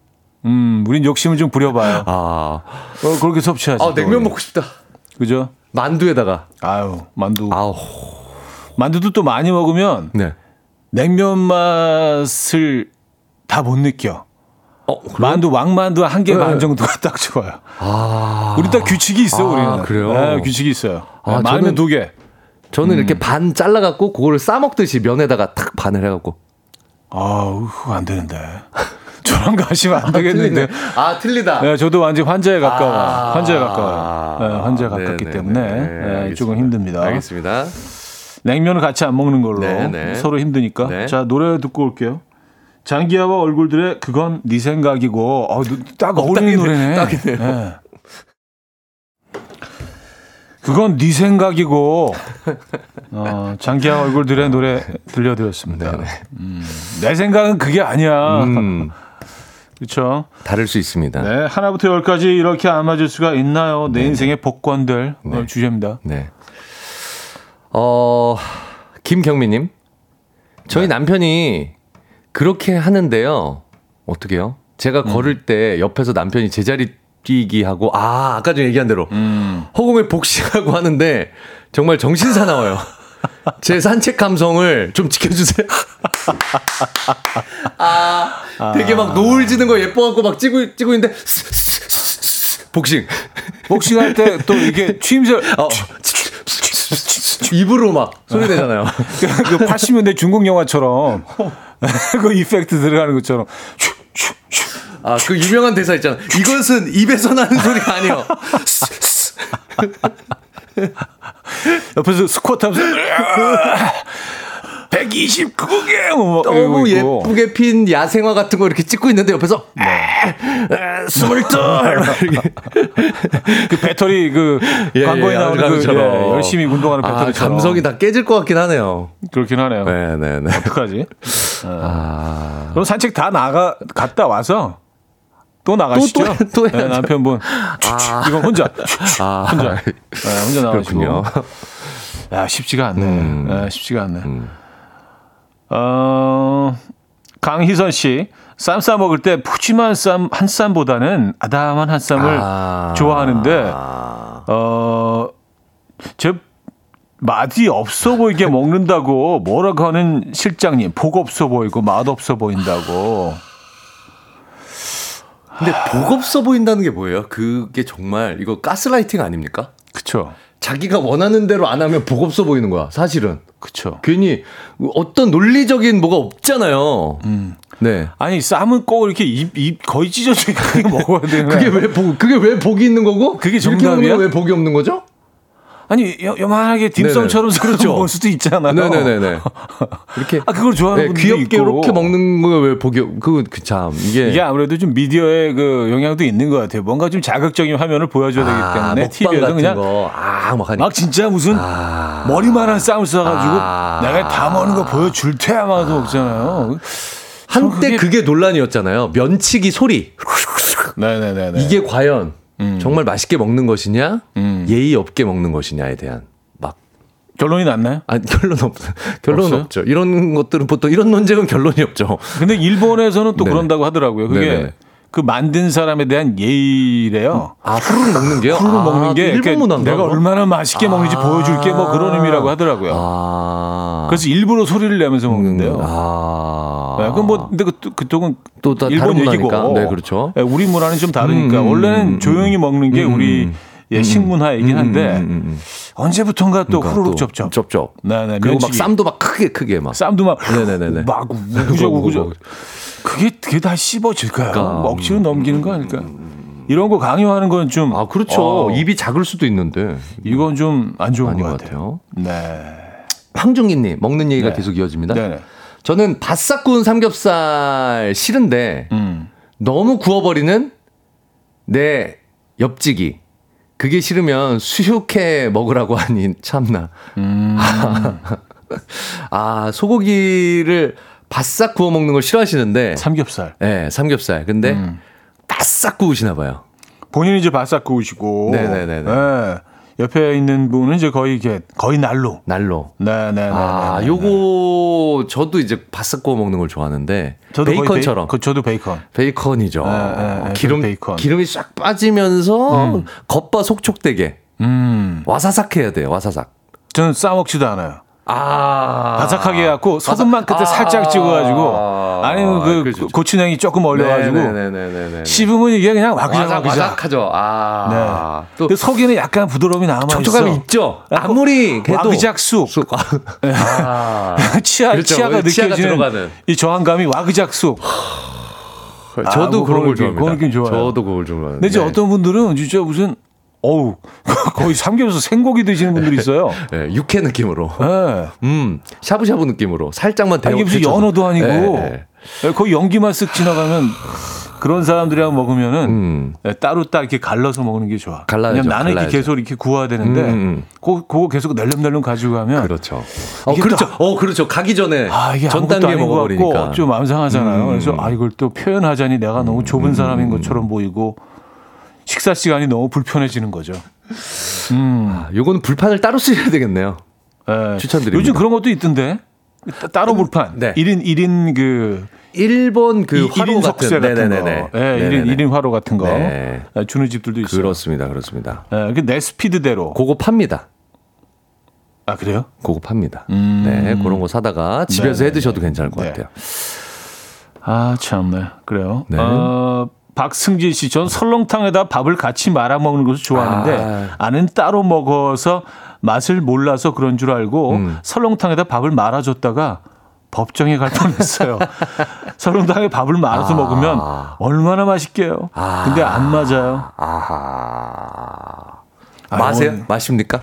Speaker 1: 음, 우린 욕심을 좀 부려봐요.
Speaker 2: 아.
Speaker 1: 어, 그렇게 섭취하지.
Speaker 2: 아, 냉면 먹고 싶다.
Speaker 1: 그죠?
Speaker 2: 만두에다가.
Speaker 1: 아유, 만두.
Speaker 2: 아우.
Speaker 1: 만두도 또 많이 먹으면
Speaker 2: 네.
Speaker 1: 냉면 맛을 다 못 느껴.
Speaker 2: 어,
Speaker 1: 만두 왕만두 한 개반
Speaker 2: 네.
Speaker 1: 정도가 [LAUGHS] 딱 좋아요.
Speaker 2: 아.
Speaker 1: 우리 딱 규칙이 있어
Speaker 2: 아,
Speaker 1: 우리는.
Speaker 2: 그래요?
Speaker 1: 네, 규칙이 있어요.
Speaker 2: 아,
Speaker 1: 네, 많으면 두 개.
Speaker 2: 저는
Speaker 1: 음.
Speaker 2: 이렇게 반 잘라갖고 그거를 싸 먹듯이 면에다가 탁 반을 해갖고.
Speaker 1: 아우 안 되는데. 저랑 가시면 안 되겠는데.
Speaker 2: 아, 틀리다.
Speaker 1: 네, 저도 완전 환자에 가까워.
Speaker 2: 아.
Speaker 1: 환자에 가까워요. 네, 환자에 가깝기
Speaker 2: 네네네.
Speaker 1: 때문에
Speaker 2: 네,
Speaker 1: 네, 조금
Speaker 2: 알겠습니다.
Speaker 1: 힘듭니다.
Speaker 2: 알겠습니다.
Speaker 1: 냉면을 같이 안 먹는 걸로
Speaker 2: 네네.
Speaker 1: 서로 힘드니까.
Speaker 2: 네.
Speaker 1: 자 노래 듣고 올게요. 장기하와 얼굴들의 그건 네 생각이고 어, 딱 어울리는
Speaker 2: 딱이네,
Speaker 1: 노래네.
Speaker 2: 딱이네요.
Speaker 1: 네. 그건 네 생각이고 어, 장기하와 얼굴들의 노래 들려드렸습니다. 음, 내 생각은 그게 아니야.
Speaker 2: 음,
Speaker 1: 그렇죠.
Speaker 2: 다를 수 있습니다. 네.
Speaker 1: 네, 하나부터 열까지 이렇게 안 맞을 수가 있나요? 내 인생의 복권들 어, 주제입니다.
Speaker 2: 어, 김경미님. 저희 남편이 그렇게 하는데요. 어떻게요? 제가 걸을 때 옆에서 남편이 제자리 뛰기 하고, 아, 아까 전에 얘기한 대로.
Speaker 1: 음.
Speaker 2: 허공에 복싱하고 하는데 정말 정신 사나워요. [LAUGHS] 제 산책 감성을 좀 지켜주세요. 아, 되게 막 노을 지는 거 예뻐갖고 막 찍고, 찍고 있는데, 복싱.
Speaker 1: 복싱할 때 또 이게 취임새 [LAUGHS]
Speaker 2: 어, 입으로 막 소리 내잖아요. [LAUGHS]
Speaker 1: 그 80년대 중국 영화처럼 [LAUGHS] 그 이펙트 들어가는 것처럼
Speaker 2: 아, 그 유명한 대사 있잖아. 이것은 입에서 나는 소리가 아니에요.
Speaker 1: 옆에서 스쿼트 하면서 129개 뭐
Speaker 2: 너무. 예쁘게 핀 야생화 같은 거 이렇게 찍고 있는데 옆에서 스물둘 [LAUGHS] 이렇게
Speaker 1: 그 배터리 그
Speaker 2: 예,
Speaker 1: 광고에
Speaker 2: 예,
Speaker 1: 나오는 그. 예, 열심히 운동하는
Speaker 2: 아,
Speaker 1: 배터리처럼
Speaker 2: 감성이 다 깨질 것 같긴 하네요.
Speaker 1: 그렇긴 하네요.
Speaker 2: 네, 네, 네.
Speaker 1: 어떡하지?
Speaker 2: 아,
Speaker 1: 그럼 산책 다 나가 갔다 와서 또 나가시죠.
Speaker 2: 또, 또, 또
Speaker 1: 네. 남편분 이건 혼자
Speaker 2: 아,
Speaker 1: 혼자 네, 혼자 나가시고
Speaker 2: 그렇군요.
Speaker 1: 야 쉽지가 않네.
Speaker 2: 음.
Speaker 1: 네, 쉽지가 않네. 어, 강희선 씨, 쌈 싸 먹을 때 푸짐한 쌈 한 쌈보다는 아담한 한 쌈을
Speaker 2: 아.
Speaker 1: 좋아하는데
Speaker 2: 아,
Speaker 1: 어, 제 맛이 없어 보이게 [LAUGHS] 먹는다고 뭐라고 하는 실장님, 복 없어 보이고 맛 없어 보인다고.
Speaker 2: 근데 복 없어 보인다는 게 뭐예요? 그게 정말 이거 가스라이팅 아닙니까?
Speaker 1: 그쵸,
Speaker 2: 자기가 원하는 대로 안 하면 복 없어 보이는 거야. 사실은
Speaker 1: 그쵸.
Speaker 2: 괜히 어떤 논리적인 뭐가 없잖아요. 네.
Speaker 1: 아니 쌈은 꼭 이렇게 입, 입 거의 찢어져 있게 [LAUGHS] 먹어야 되는
Speaker 2: 그게 왜 복, 그게 왜 복이 있는 거고?
Speaker 1: 그게 정답이야?
Speaker 2: 거왜 복이 없는 거죠?
Speaker 1: 아니 요, 요만하게 딤섬처럼. [LAUGHS] 그렇죠. 먹을 수도 있잖아요.
Speaker 2: 네네네네. [LAUGHS] 이렇게
Speaker 1: 아 그걸 좋아하는
Speaker 2: 네,
Speaker 1: 분들이
Speaker 2: 귀엽게
Speaker 1: 있고.
Speaker 2: 이렇게 먹는 거왜 그거 그참 이게
Speaker 1: 이게 아무래도 좀 미디어의 그 영향도 있는 것 같아요. 뭔가 좀 자극적인 화면을 보여줘야 되기
Speaker 2: 아,
Speaker 1: 때문에 TV에서
Speaker 2: 같은
Speaker 1: 그냥
Speaker 2: 거, 아, 막
Speaker 1: 진짜 무슨
Speaker 2: 아.
Speaker 1: 머리만한 쌈을 싸가지고
Speaker 2: 아.
Speaker 1: 내가 다 먹는 거 보여줄 테야 마도 먹잖아요.
Speaker 2: 한때 그게 논란이었잖아요. 면치기 소리.
Speaker 1: 네네네.
Speaker 2: 이게 과연 정말 맛있게 먹는 것이냐,
Speaker 1: 음.
Speaker 2: 예의 없게 먹는 것이냐에 대한 막
Speaker 1: 결론이 났나요?
Speaker 2: 아, 결론 없 [LAUGHS] 결론
Speaker 1: 없어요?
Speaker 2: 없죠. 이런 것들은 보통 이런 논쟁은 결론이 없죠.
Speaker 1: 근데 일본에서는 또
Speaker 2: 네네. [LAUGHS]
Speaker 1: 그런다고 하더라고요. 그게
Speaker 2: 네네.
Speaker 1: 그 만든 사람에 대한 예의래요.
Speaker 2: 아, 후루룩 먹는 게요?
Speaker 1: 후루룩
Speaker 2: 아,
Speaker 1: 먹는
Speaker 2: 게또 일본 문화인가?
Speaker 1: 내가? 얼마나 맛있게 먹는지
Speaker 2: 아.
Speaker 1: 보여줄게 뭐 그런 의미라고 하더라고요.
Speaker 2: 아.
Speaker 1: 그래서 일부러 소리를 내면서 먹는데요.
Speaker 2: 아.
Speaker 1: 네, 그건 뭐 근데 그, 그쪽은
Speaker 2: 또 다-
Speaker 1: 일본 얘기고
Speaker 2: 문화니까. 네, 그렇죠.
Speaker 1: 네, 우리 문화는 좀 다르니까
Speaker 2: 음,
Speaker 1: 원래는 조용히 먹는 게
Speaker 2: 음.
Speaker 1: 우리 예, 식문화이긴 한데
Speaker 2: 음, 음, 음.
Speaker 1: 언제부턴가 또
Speaker 2: 그러니까
Speaker 1: 후루룩
Speaker 2: 또
Speaker 1: 접접.
Speaker 2: 접접.
Speaker 1: 네네.
Speaker 2: 그리고 막
Speaker 1: 면치기.
Speaker 2: 쌈도 막 크게 크게 막.
Speaker 1: 쌈도 막
Speaker 2: 네네네네.
Speaker 1: 막 우구적 [LAUGHS] 우구적. 그게 그게 다 씹어질까요?
Speaker 2: 그러니까.
Speaker 1: 먹지로 넘기는 거 아닐까? 이런 거 강요하는 건 좀
Speaker 2: 아 그렇죠.
Speaker 1: 어,
Speaker 2: 입이 작을 수도 있는데
Speaker 1: 이건 좀 안 좋은
Speaker 2: 것것
Speaker 1: 같아요.
Speaker 2: 같아요.
Speaker 1: 네.
Speaker 2: 황중기님 먹는 얘기가
Speaker 1: 네.
Speaker 2: 계속 이어집니다.
Speaker 1: 네네.
Speaker 2: 저는 바싹 구운 삼겹살 싫은데
Speaker 1: 음.
Speaker 2: 너무 구워버리는 내 옆지기. 그게 싫으면 수육해 먹으라고 하니 참나.
Speaker 1: 음. [LAUGHS]
Speaker 2: 아 소고기를 바싹 구워 먹는 걸 싫어하시는데,
Speaker 1: 삼겹살.
Speaker 2: 네, 삼겹살. 근데
Speaker 1: 음.
Speaker 2: 바싹 구우시나 봐요.
Speaker 1: 본인이 이제 바싹 구우시고
Speaker 2: 네네네네.
Speaker 1: 네. 옆에 있는 분은 이제 거의 이게 거의 날로.
Speaker 2: 날로.
Speaker 1: 네네네.
Speaker 2: 아, 요거 저도 이제 바싹 구워 먹는 걸 좋아하는데
Speaker 1: 저도
Speaker 2: 베이컨처럼.
Speaker 1: 베이, 그 저도 베이컨.
Speaker 2: 베이컨이죠.
Speaker 1: 네, 네, 네,
Speaker 2: 기름
Speaker 1: 베이컨.
Speaker 2: 기름이 싹 빠지면서 겉바 속촉되게
Speaker 1: 음.
Speaker 2: 와사삭 해야 돼요. 와사삭.
Speaker 1: 저는 싸 먹지도 않아요.
Speaker 2: 아
Speaker 1: 바삭하게 해갖고 소금만 끝에 살짝 찍어가지고 아니면 그
Speaker 2: 그렇죠.
Speaker 1: 고추냉이 조금 얼려가지고
Speaker 2: 네네네네네.
Speaker 1: 씹으면 이게 그냥 와그작
Speaker 2: 와삭
Speaker 1: 와그작.
Speaker 2: 와삭하죠. 아.
Speaker 1: 네.
Speaker 2: 또
Speaker 1: 근데 속에는 약간 부드러움이 남아 있어.
Speaker 2: 촉촉함이 있죠. 아무리 해도
Speaker 1: 와그작 쑥.
Speaker 2: 쑥. [LAUGHS] 아.
Speaker 1: 치아
Speaker 2: 그렇죠.
Speaker 1: 치아가 느껴지는. 이 저항감이 와그작 쑥.
Speaker 2: 저도
Speaker 1: 뭐
Speaker 2: 그런 걸
Speaker 1: 그런 느낌,
Speaker 2: 좋아합니다.
Speaker 1: 그런 느낌 좋아요.
Speaker 2: 저도 그걸 좋아하는데.
Speaker 1: 근데 이제 어떤 분들은 진짜 무슨 어우 [LAUGHS] 거의 삼겹살 생고기 드시는 분들이 있어요.
Speaker 2: 네, 육회 느낌으로.
Speaker 1: 예.
Speaker 2: 음, 샤브샤브 느낌으로 살짝만
Speaker 1: 아,
Speaker 2: 데워
Speaker 1: 이게 무슨. 연어도 아니고
Speaker 2: 네, 네.
Speaker 1: 거의 연기만 쓱 지나가면 그런 사람들이랑 먹으면은
Speaker 2: 음.
Speaker 1: 예, 따로 딱 이렇게 갈라서 먹는 게 좋아.
Speaker 2: 갈라야죠,
Speaker 1: 왜냐면 나는 이렇게. 계속 이렇게 구워야 되는데
Speaker 2: 음, 음.
Speaker 1: 그 그거 계속 낼름낼름 가지고 가면
Speaker 2: 그렇죠. 어, 그렇죠.
Speaker 1: 또-
Speaker 2: 어, 그렇죠. 가기 전에
Speaker 1: 아 이게
Speaker 2: 전 단계 먹어버리니까.
Speaker 1: 좀 암상하잖아요.
Speaker 2: 음.
Speaker 1: 그래서 아 이걸 또 표현하자니 내가 너무 좁은 사람인 것처럼 보이고 식사 시간이 너무 불편해지는 거죠.
Speaker 2: 아, 요거는 불판을 따로 쓰셔야 되겠네요.
Speaker 1: 예.
Speaker 2: 추천드립니다.
Speaker 1: 요즘 그런 것도 있던데 따- 따로 불판.
Speaker 2: 네.
Speaker 1: 1인 1인 그
Speaker 2: 일본 그
Speaker 1: 이-
Speaker 2: 화로 같은
Speaker 1: 석쇠 같은
Speaker 2: 네네네네.
Speaker 1: 거. 예, 일인
Speaker 2: 네네네.
Speaker 1: 1인 화로 같은 거
Speaker 2: 네.
Speaker 1: 예, 주는 집들도 있어요.
Speaker 2: 그렇습니다. 그렇습니다.
Speaker 1: 예, 그내 스피드대로.
Speaker 2: 그거 팝니다.
Speaker 1: 아 그래요?
Speaker 2: 그거 팝니다.
Speaker 1: 음.
Speaker 2: 네, 그런 거 사다가 집에서
Speaker 1: 네네네.
Speaker 2: 해 드셔도 괜찮을 것
Speaker 1: 네.
Speaker 2: 같아요.
Speaker 1: 아 참네. 그래요.
Speaker 2: 네.
Speaker 1: 어, 박승진 씨, 전 설렁탕에다 밥을 같이 말아 먹는 것을 좋아하는데
Speaker 2: 아.
Speaker 1: 아는 따로 먹어서 맛을 몰라서 그런 줄 알고
Speaker 2: 음.
Speaker 1: 설렁탕에다 밥을 말아줬다가 법정에 갈 뻔했어요. [LAUGHS] 설렁탕에 밥을 말아서
Speaker 2: 아.
Speaker 1: 먹으면 얼마나 맛있게요.
Speaker 2: 아.
Speaker 1: 근데 안 맞아요.
Speaker 2: 아하.
Speaker 1: 아,
Speaker 2: 마세요?
Speaker 1: 오늘-
Speaker 2: 마십니까?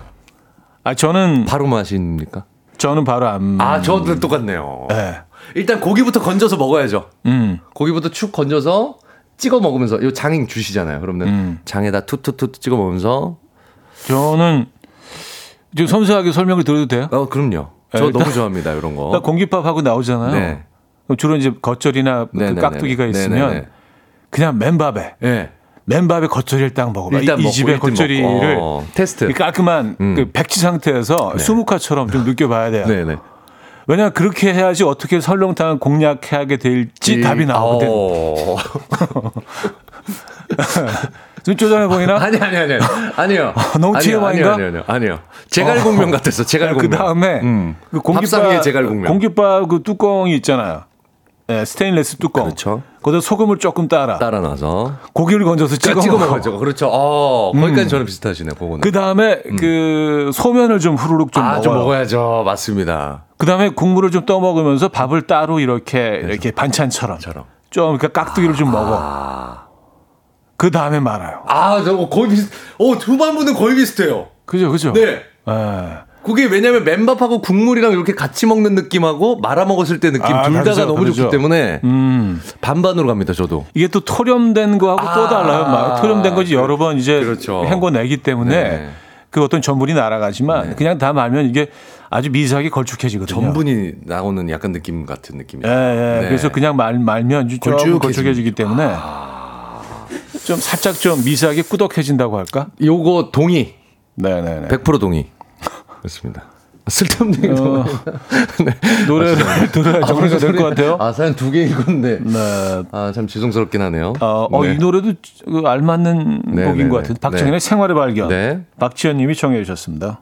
Speaker 1: 아 저는
Speaker 2: 바로 마십니까?
Speaker 1: 저는 바로 안.
Speaker 2: 아, 저도 똑같네요.
Speaker 1: 네.
Speaker 2: 일단 고기부터 건져서 먹어야죠.
Speaker 1: 음.
Speaker 2: 고기부터 축 건져서 찍어 먹으면서 요 장인 주시잖아요. 그러면
Speaker 1: 음.
Speaker 2: 장에다 투투투 찍어 먹으면서
Speaker 1: 저는 좀 섬세하게 설명을 드려도 돼요?
Speaker 2: 어 그럼요. 저
Speaker 1: 네, 일단-
Speaker 2: 너무 좋아합니다 이런 거.
Speaker 1: 공깃밥하고 나오잖아요.
Speaker 2: 네.
Speaker 1: 주로 이제 겉절이나 그
Speaker 2: 네네네네.
Speaker 1: 깍두기가 있으면
Speaker 2: 네네네.
Speaker 1: 그냥 맨밥에
Speaker 2: 네.
Speaker 1: 맨밥에 겉절이를 딱 먹어봐.
Speaker 2: 일단
Speaker 1: 이, 이
Speaker 2: 먹고
Speaker 1: 집의 겉절이를
Speaker 2: 먹고. 어, 테스트.
Speaker 1: 이 깔끔한
Speaker 2: 음.
Speaker 1: 그 백지 상태에서 수묵화처럼 좀 [LAUGHS] 느껴봐야 돼요.
Speaker 2: 네네.
Speaker 1: 왜냐하면 그렇게 해야지 어떻게 설렁탕을 공략하게 될지 답이 나오거든.
Speaker 2: 어.
Speaker 1: 좀 쪼잔해 보이나? [LAUGHS]
Speaker 2: 아니 아니 아니 아니요.
Speaker 1: 너무
Speaker 2: 아니요,
Speaker 1: TMI인가?
Speaker 2: 아니요 아니요 아니요. 제갈공명 같았어. 제갈공명.
Speaker 1: 그 다음에
Speaker 2: 음.
Speaker 1: 그 공깃밥
Speaker 2: 제갈공명.
Speaker 1: 공깃밥 그 뚜껑이 있잖아요. 네, 스테인레스 뚜껑.
Speaker 2: 그렇죠.
Speaker 1: 거기다 소금을 조금 따라
Speaker 2: 따라 놔서
Speaker 1: 고기를 건져서 찍어,
Speaker 2: 찍어
Speaker 1: 먹어.
Speaker 2: 먹어죠. 그렇죠. 어, 거기까지 저는 비슷하시네. 그거는.
Speaker 1: 그 다음에 그 소면을 좀 후루룩 좀
Speaker 2: 음. 아,
Speaker 1: 먹어요.
Speaker 2: 좀 먹어야죠. 맞습니다.
Speaker 1: 그 다음에 국물을 좀 떠 먹으면서 밥을 따로 이렇게 이렇게 반찬처럼
Speaker 2: 처럼.
Speaker 1: 좀 그러니까 깍두기를 좀 먹어.
Speaker 2: 아,
Speaker 1: 그 다음에 말아요.
Speaker 2: 아, 저 거의 비슷. 어, 후반부는 거의 비슷해요.
Speaker 1: 그죠, 그죠.
Speaker 2: 네.
Speaker 1: 예.
Speaker 2: 그게 왜냐면 맨밥하고 국물이랑 이렇게 같이 먹는 느낌하고 말아 먹었을 때 느낌
Speaker 1: 아,
Speaker 2: 둘 다가 너무
Speaker 1: 다르죠.
Speaker 2: 좋기 때문에
Speaker 1: 음.
Speaker 2: 반반으로 갑니다. 저도.
Speaker 1: 이게 또 토렴된 거하고 또
Speaker 2: 아,
Speaker 1: 달라요. 막 토렴된 거지 여러 번 이제
Speaker 2: 그렇죠.
Speaker 1: 헹궈내기 때문에
Speaker 2: 네.
Speaker 1: 그 어떤 전분이 날아가지만 그냥 다 말면 이게 아주 미세하게 걸쭉해지거든요.
Speaker 2: 전분이 나오는 약간 느낌 같은 느낌이죠.
Speaker 1: 예, 예.
Speaker 2: 네.
Speaker 1: 그래서 그냥 말, 말면 좀
Speaker 2: 걸쭉해지죠.
Speaker 1: 걸쭉해지기 때문에 좀 살짝 좀 미세하게 꾸덕해진다고 할까?
Speaker 2: 요거 동의.
Speaker 1: 네네네.
Speaker 2: 100% 동의. 그렇습니다. 쓸데없는 얘기
Speaker 1: 어,
Speaker 2: 네.
Speaker 1: 노래를 들어야 정리가 될 것 같아요.
Speaker 2: 아, 사연 두 개 읽었는데.
Speaker 1: 네.
Speaker 2: 아, 참 죄송스럽긴 하네요.
Speaker 1: 어, 어,
Speaker 2: 네.
Speaker 1: 이 노래도 그 알맞는
Speaker 2: 네,
Speaker 1: 곡인
Speaker 2: 네,
Speaker 1: 것
Speaker 2: 네.
Speaker 1: 같은데. 박정현의
Speaker 2: 네.
Speaker 1: 생활의 발견.
Speaker 2: 네.
Speaker 1: 박지현 님이 청해 주셨습니다.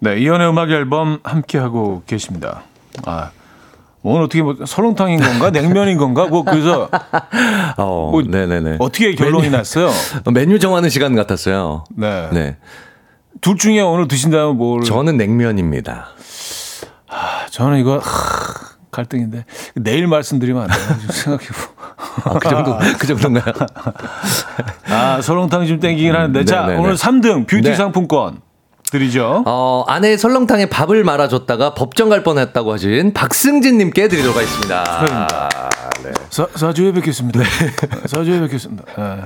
Speaker 1: 네, 이연의 음악 앨범 함께하고 계십니다. 아, 오늘 어떻게 뭐 설렁탕인 건가 냉면인 건가 뭐 그래서 [LAUGHS]
Speaker 2: 어,
Speaker 1: 뭐
Speaker 2: 네네네.
Speaker 1: 어떻게 결론이 났어요? [LAUGHS]
Speaker 2: 메뉴 정하는 시간 같았어요.
Speaker 1: 네.
Speaker 2: 네.
Speaker 1: 둘 중에 오늘 드신다면 뭘?
Speaker 2: 저는 냉면입니다.
Speaker 1: 저는 이거 하, 갈등인데 내일 말씀드리면 안 돼요. 좀 생각해 보.
Speaker 2: 아, 그 정도, 그 정도인가요? [LAUGHS]
Speaker 1: 아 설렁탕 좀 땡기긴 하는데 자
Speaker 2: 네네네.
Speaker 1: 오늘 3등 뷰티
Speaker 2: 네.
Speaker 1: 상품권 드리죠.
Speaker 2: 어, 아내 설렁탕에 밥을 말아줬다가 법정 갈 뻔했다고 하신 박승진님께 드리도록 하겠습니다.
Speaker 1: 축하드립니다.
Speaker 2: 네.
Speaker 1: 사, 사주에 뵙겠습니다. [LAUGHS] 사주에 뵙겠습니다. 네.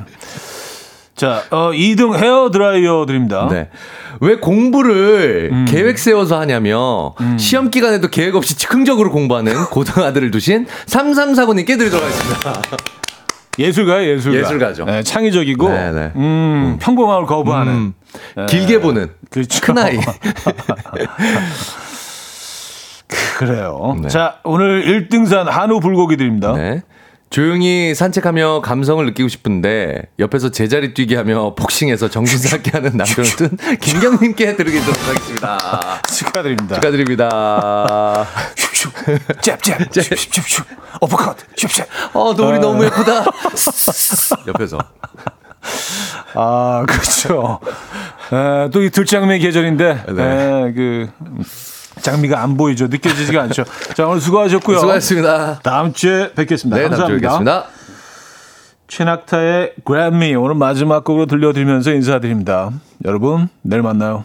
Speaker 1: 자, 어, 2등 헤어 드라이어 드립니다.
Speaker 2: 네. 왜 공부를 계획 세워서 하냐며 시험 기간에도 계획 없이 즉흥적으로 공부하는 [LAUGHS] 고등 아들을 두신 3349님께 드리도록 하겠습니다.
Speaker 1: 예술가요, 예술가.
Speaker 2: 예술가죠.
Speaker 1: 네, 창의적이고,
Speaker 2: 네, 네.
Speaker 1: 음, 평범함을 거부하는.
Speaker 2: 음, 길게 보는
Speaker 1: 그렇죠.
Speaker 2: 큰 아이. [LAUGHS]
Speaker 1: 그래요.
Speaker 2: 네.
Speaker 1: 자, 오늘 1등산 한우 불고기 드립니다.
Speaker 2: 네. 조용히 산책하며 감성을 느끼고 싶은데 옆에서 제자리 뛰게 하며 복싱해서 정신 쌓게 하는 남편은 [LAUGHS] 김경님께 드리도록 하겠습니다. [LAUGHS]
Speaker 1: 축하드립니다.
Speaker 2: 축하드립니다.
Speaker 1: 잽잽, 슉슉슉, 어퍼컷, 슉슉.
Speaker 2: 어, 노을이 너무 예쁘다. 옆에서.
Speaker 1: 아, 그렇죠. 에, 또이 들장미 계절인데,
Speaker 2: 네.
Speaker 1: 에, 그, 음, 장미가 안 보이죠. 느껴지지가 않죠. 자, 오늘 수고하셨고요.
Speaker 2: 수고하셨습니다.
Speaker 1: 다음 주에 뵙겠습니다.
Speaker 2: 네, 다음 주에
Speaker 1: 감사합니다.
Speaker 2: 뵙겠습니다.
Speaker 1: 최낙타의 Grab Me 오늘 마지막 곡으로 들려드리면서 인사드립니다. 여러분, 내일 만나요.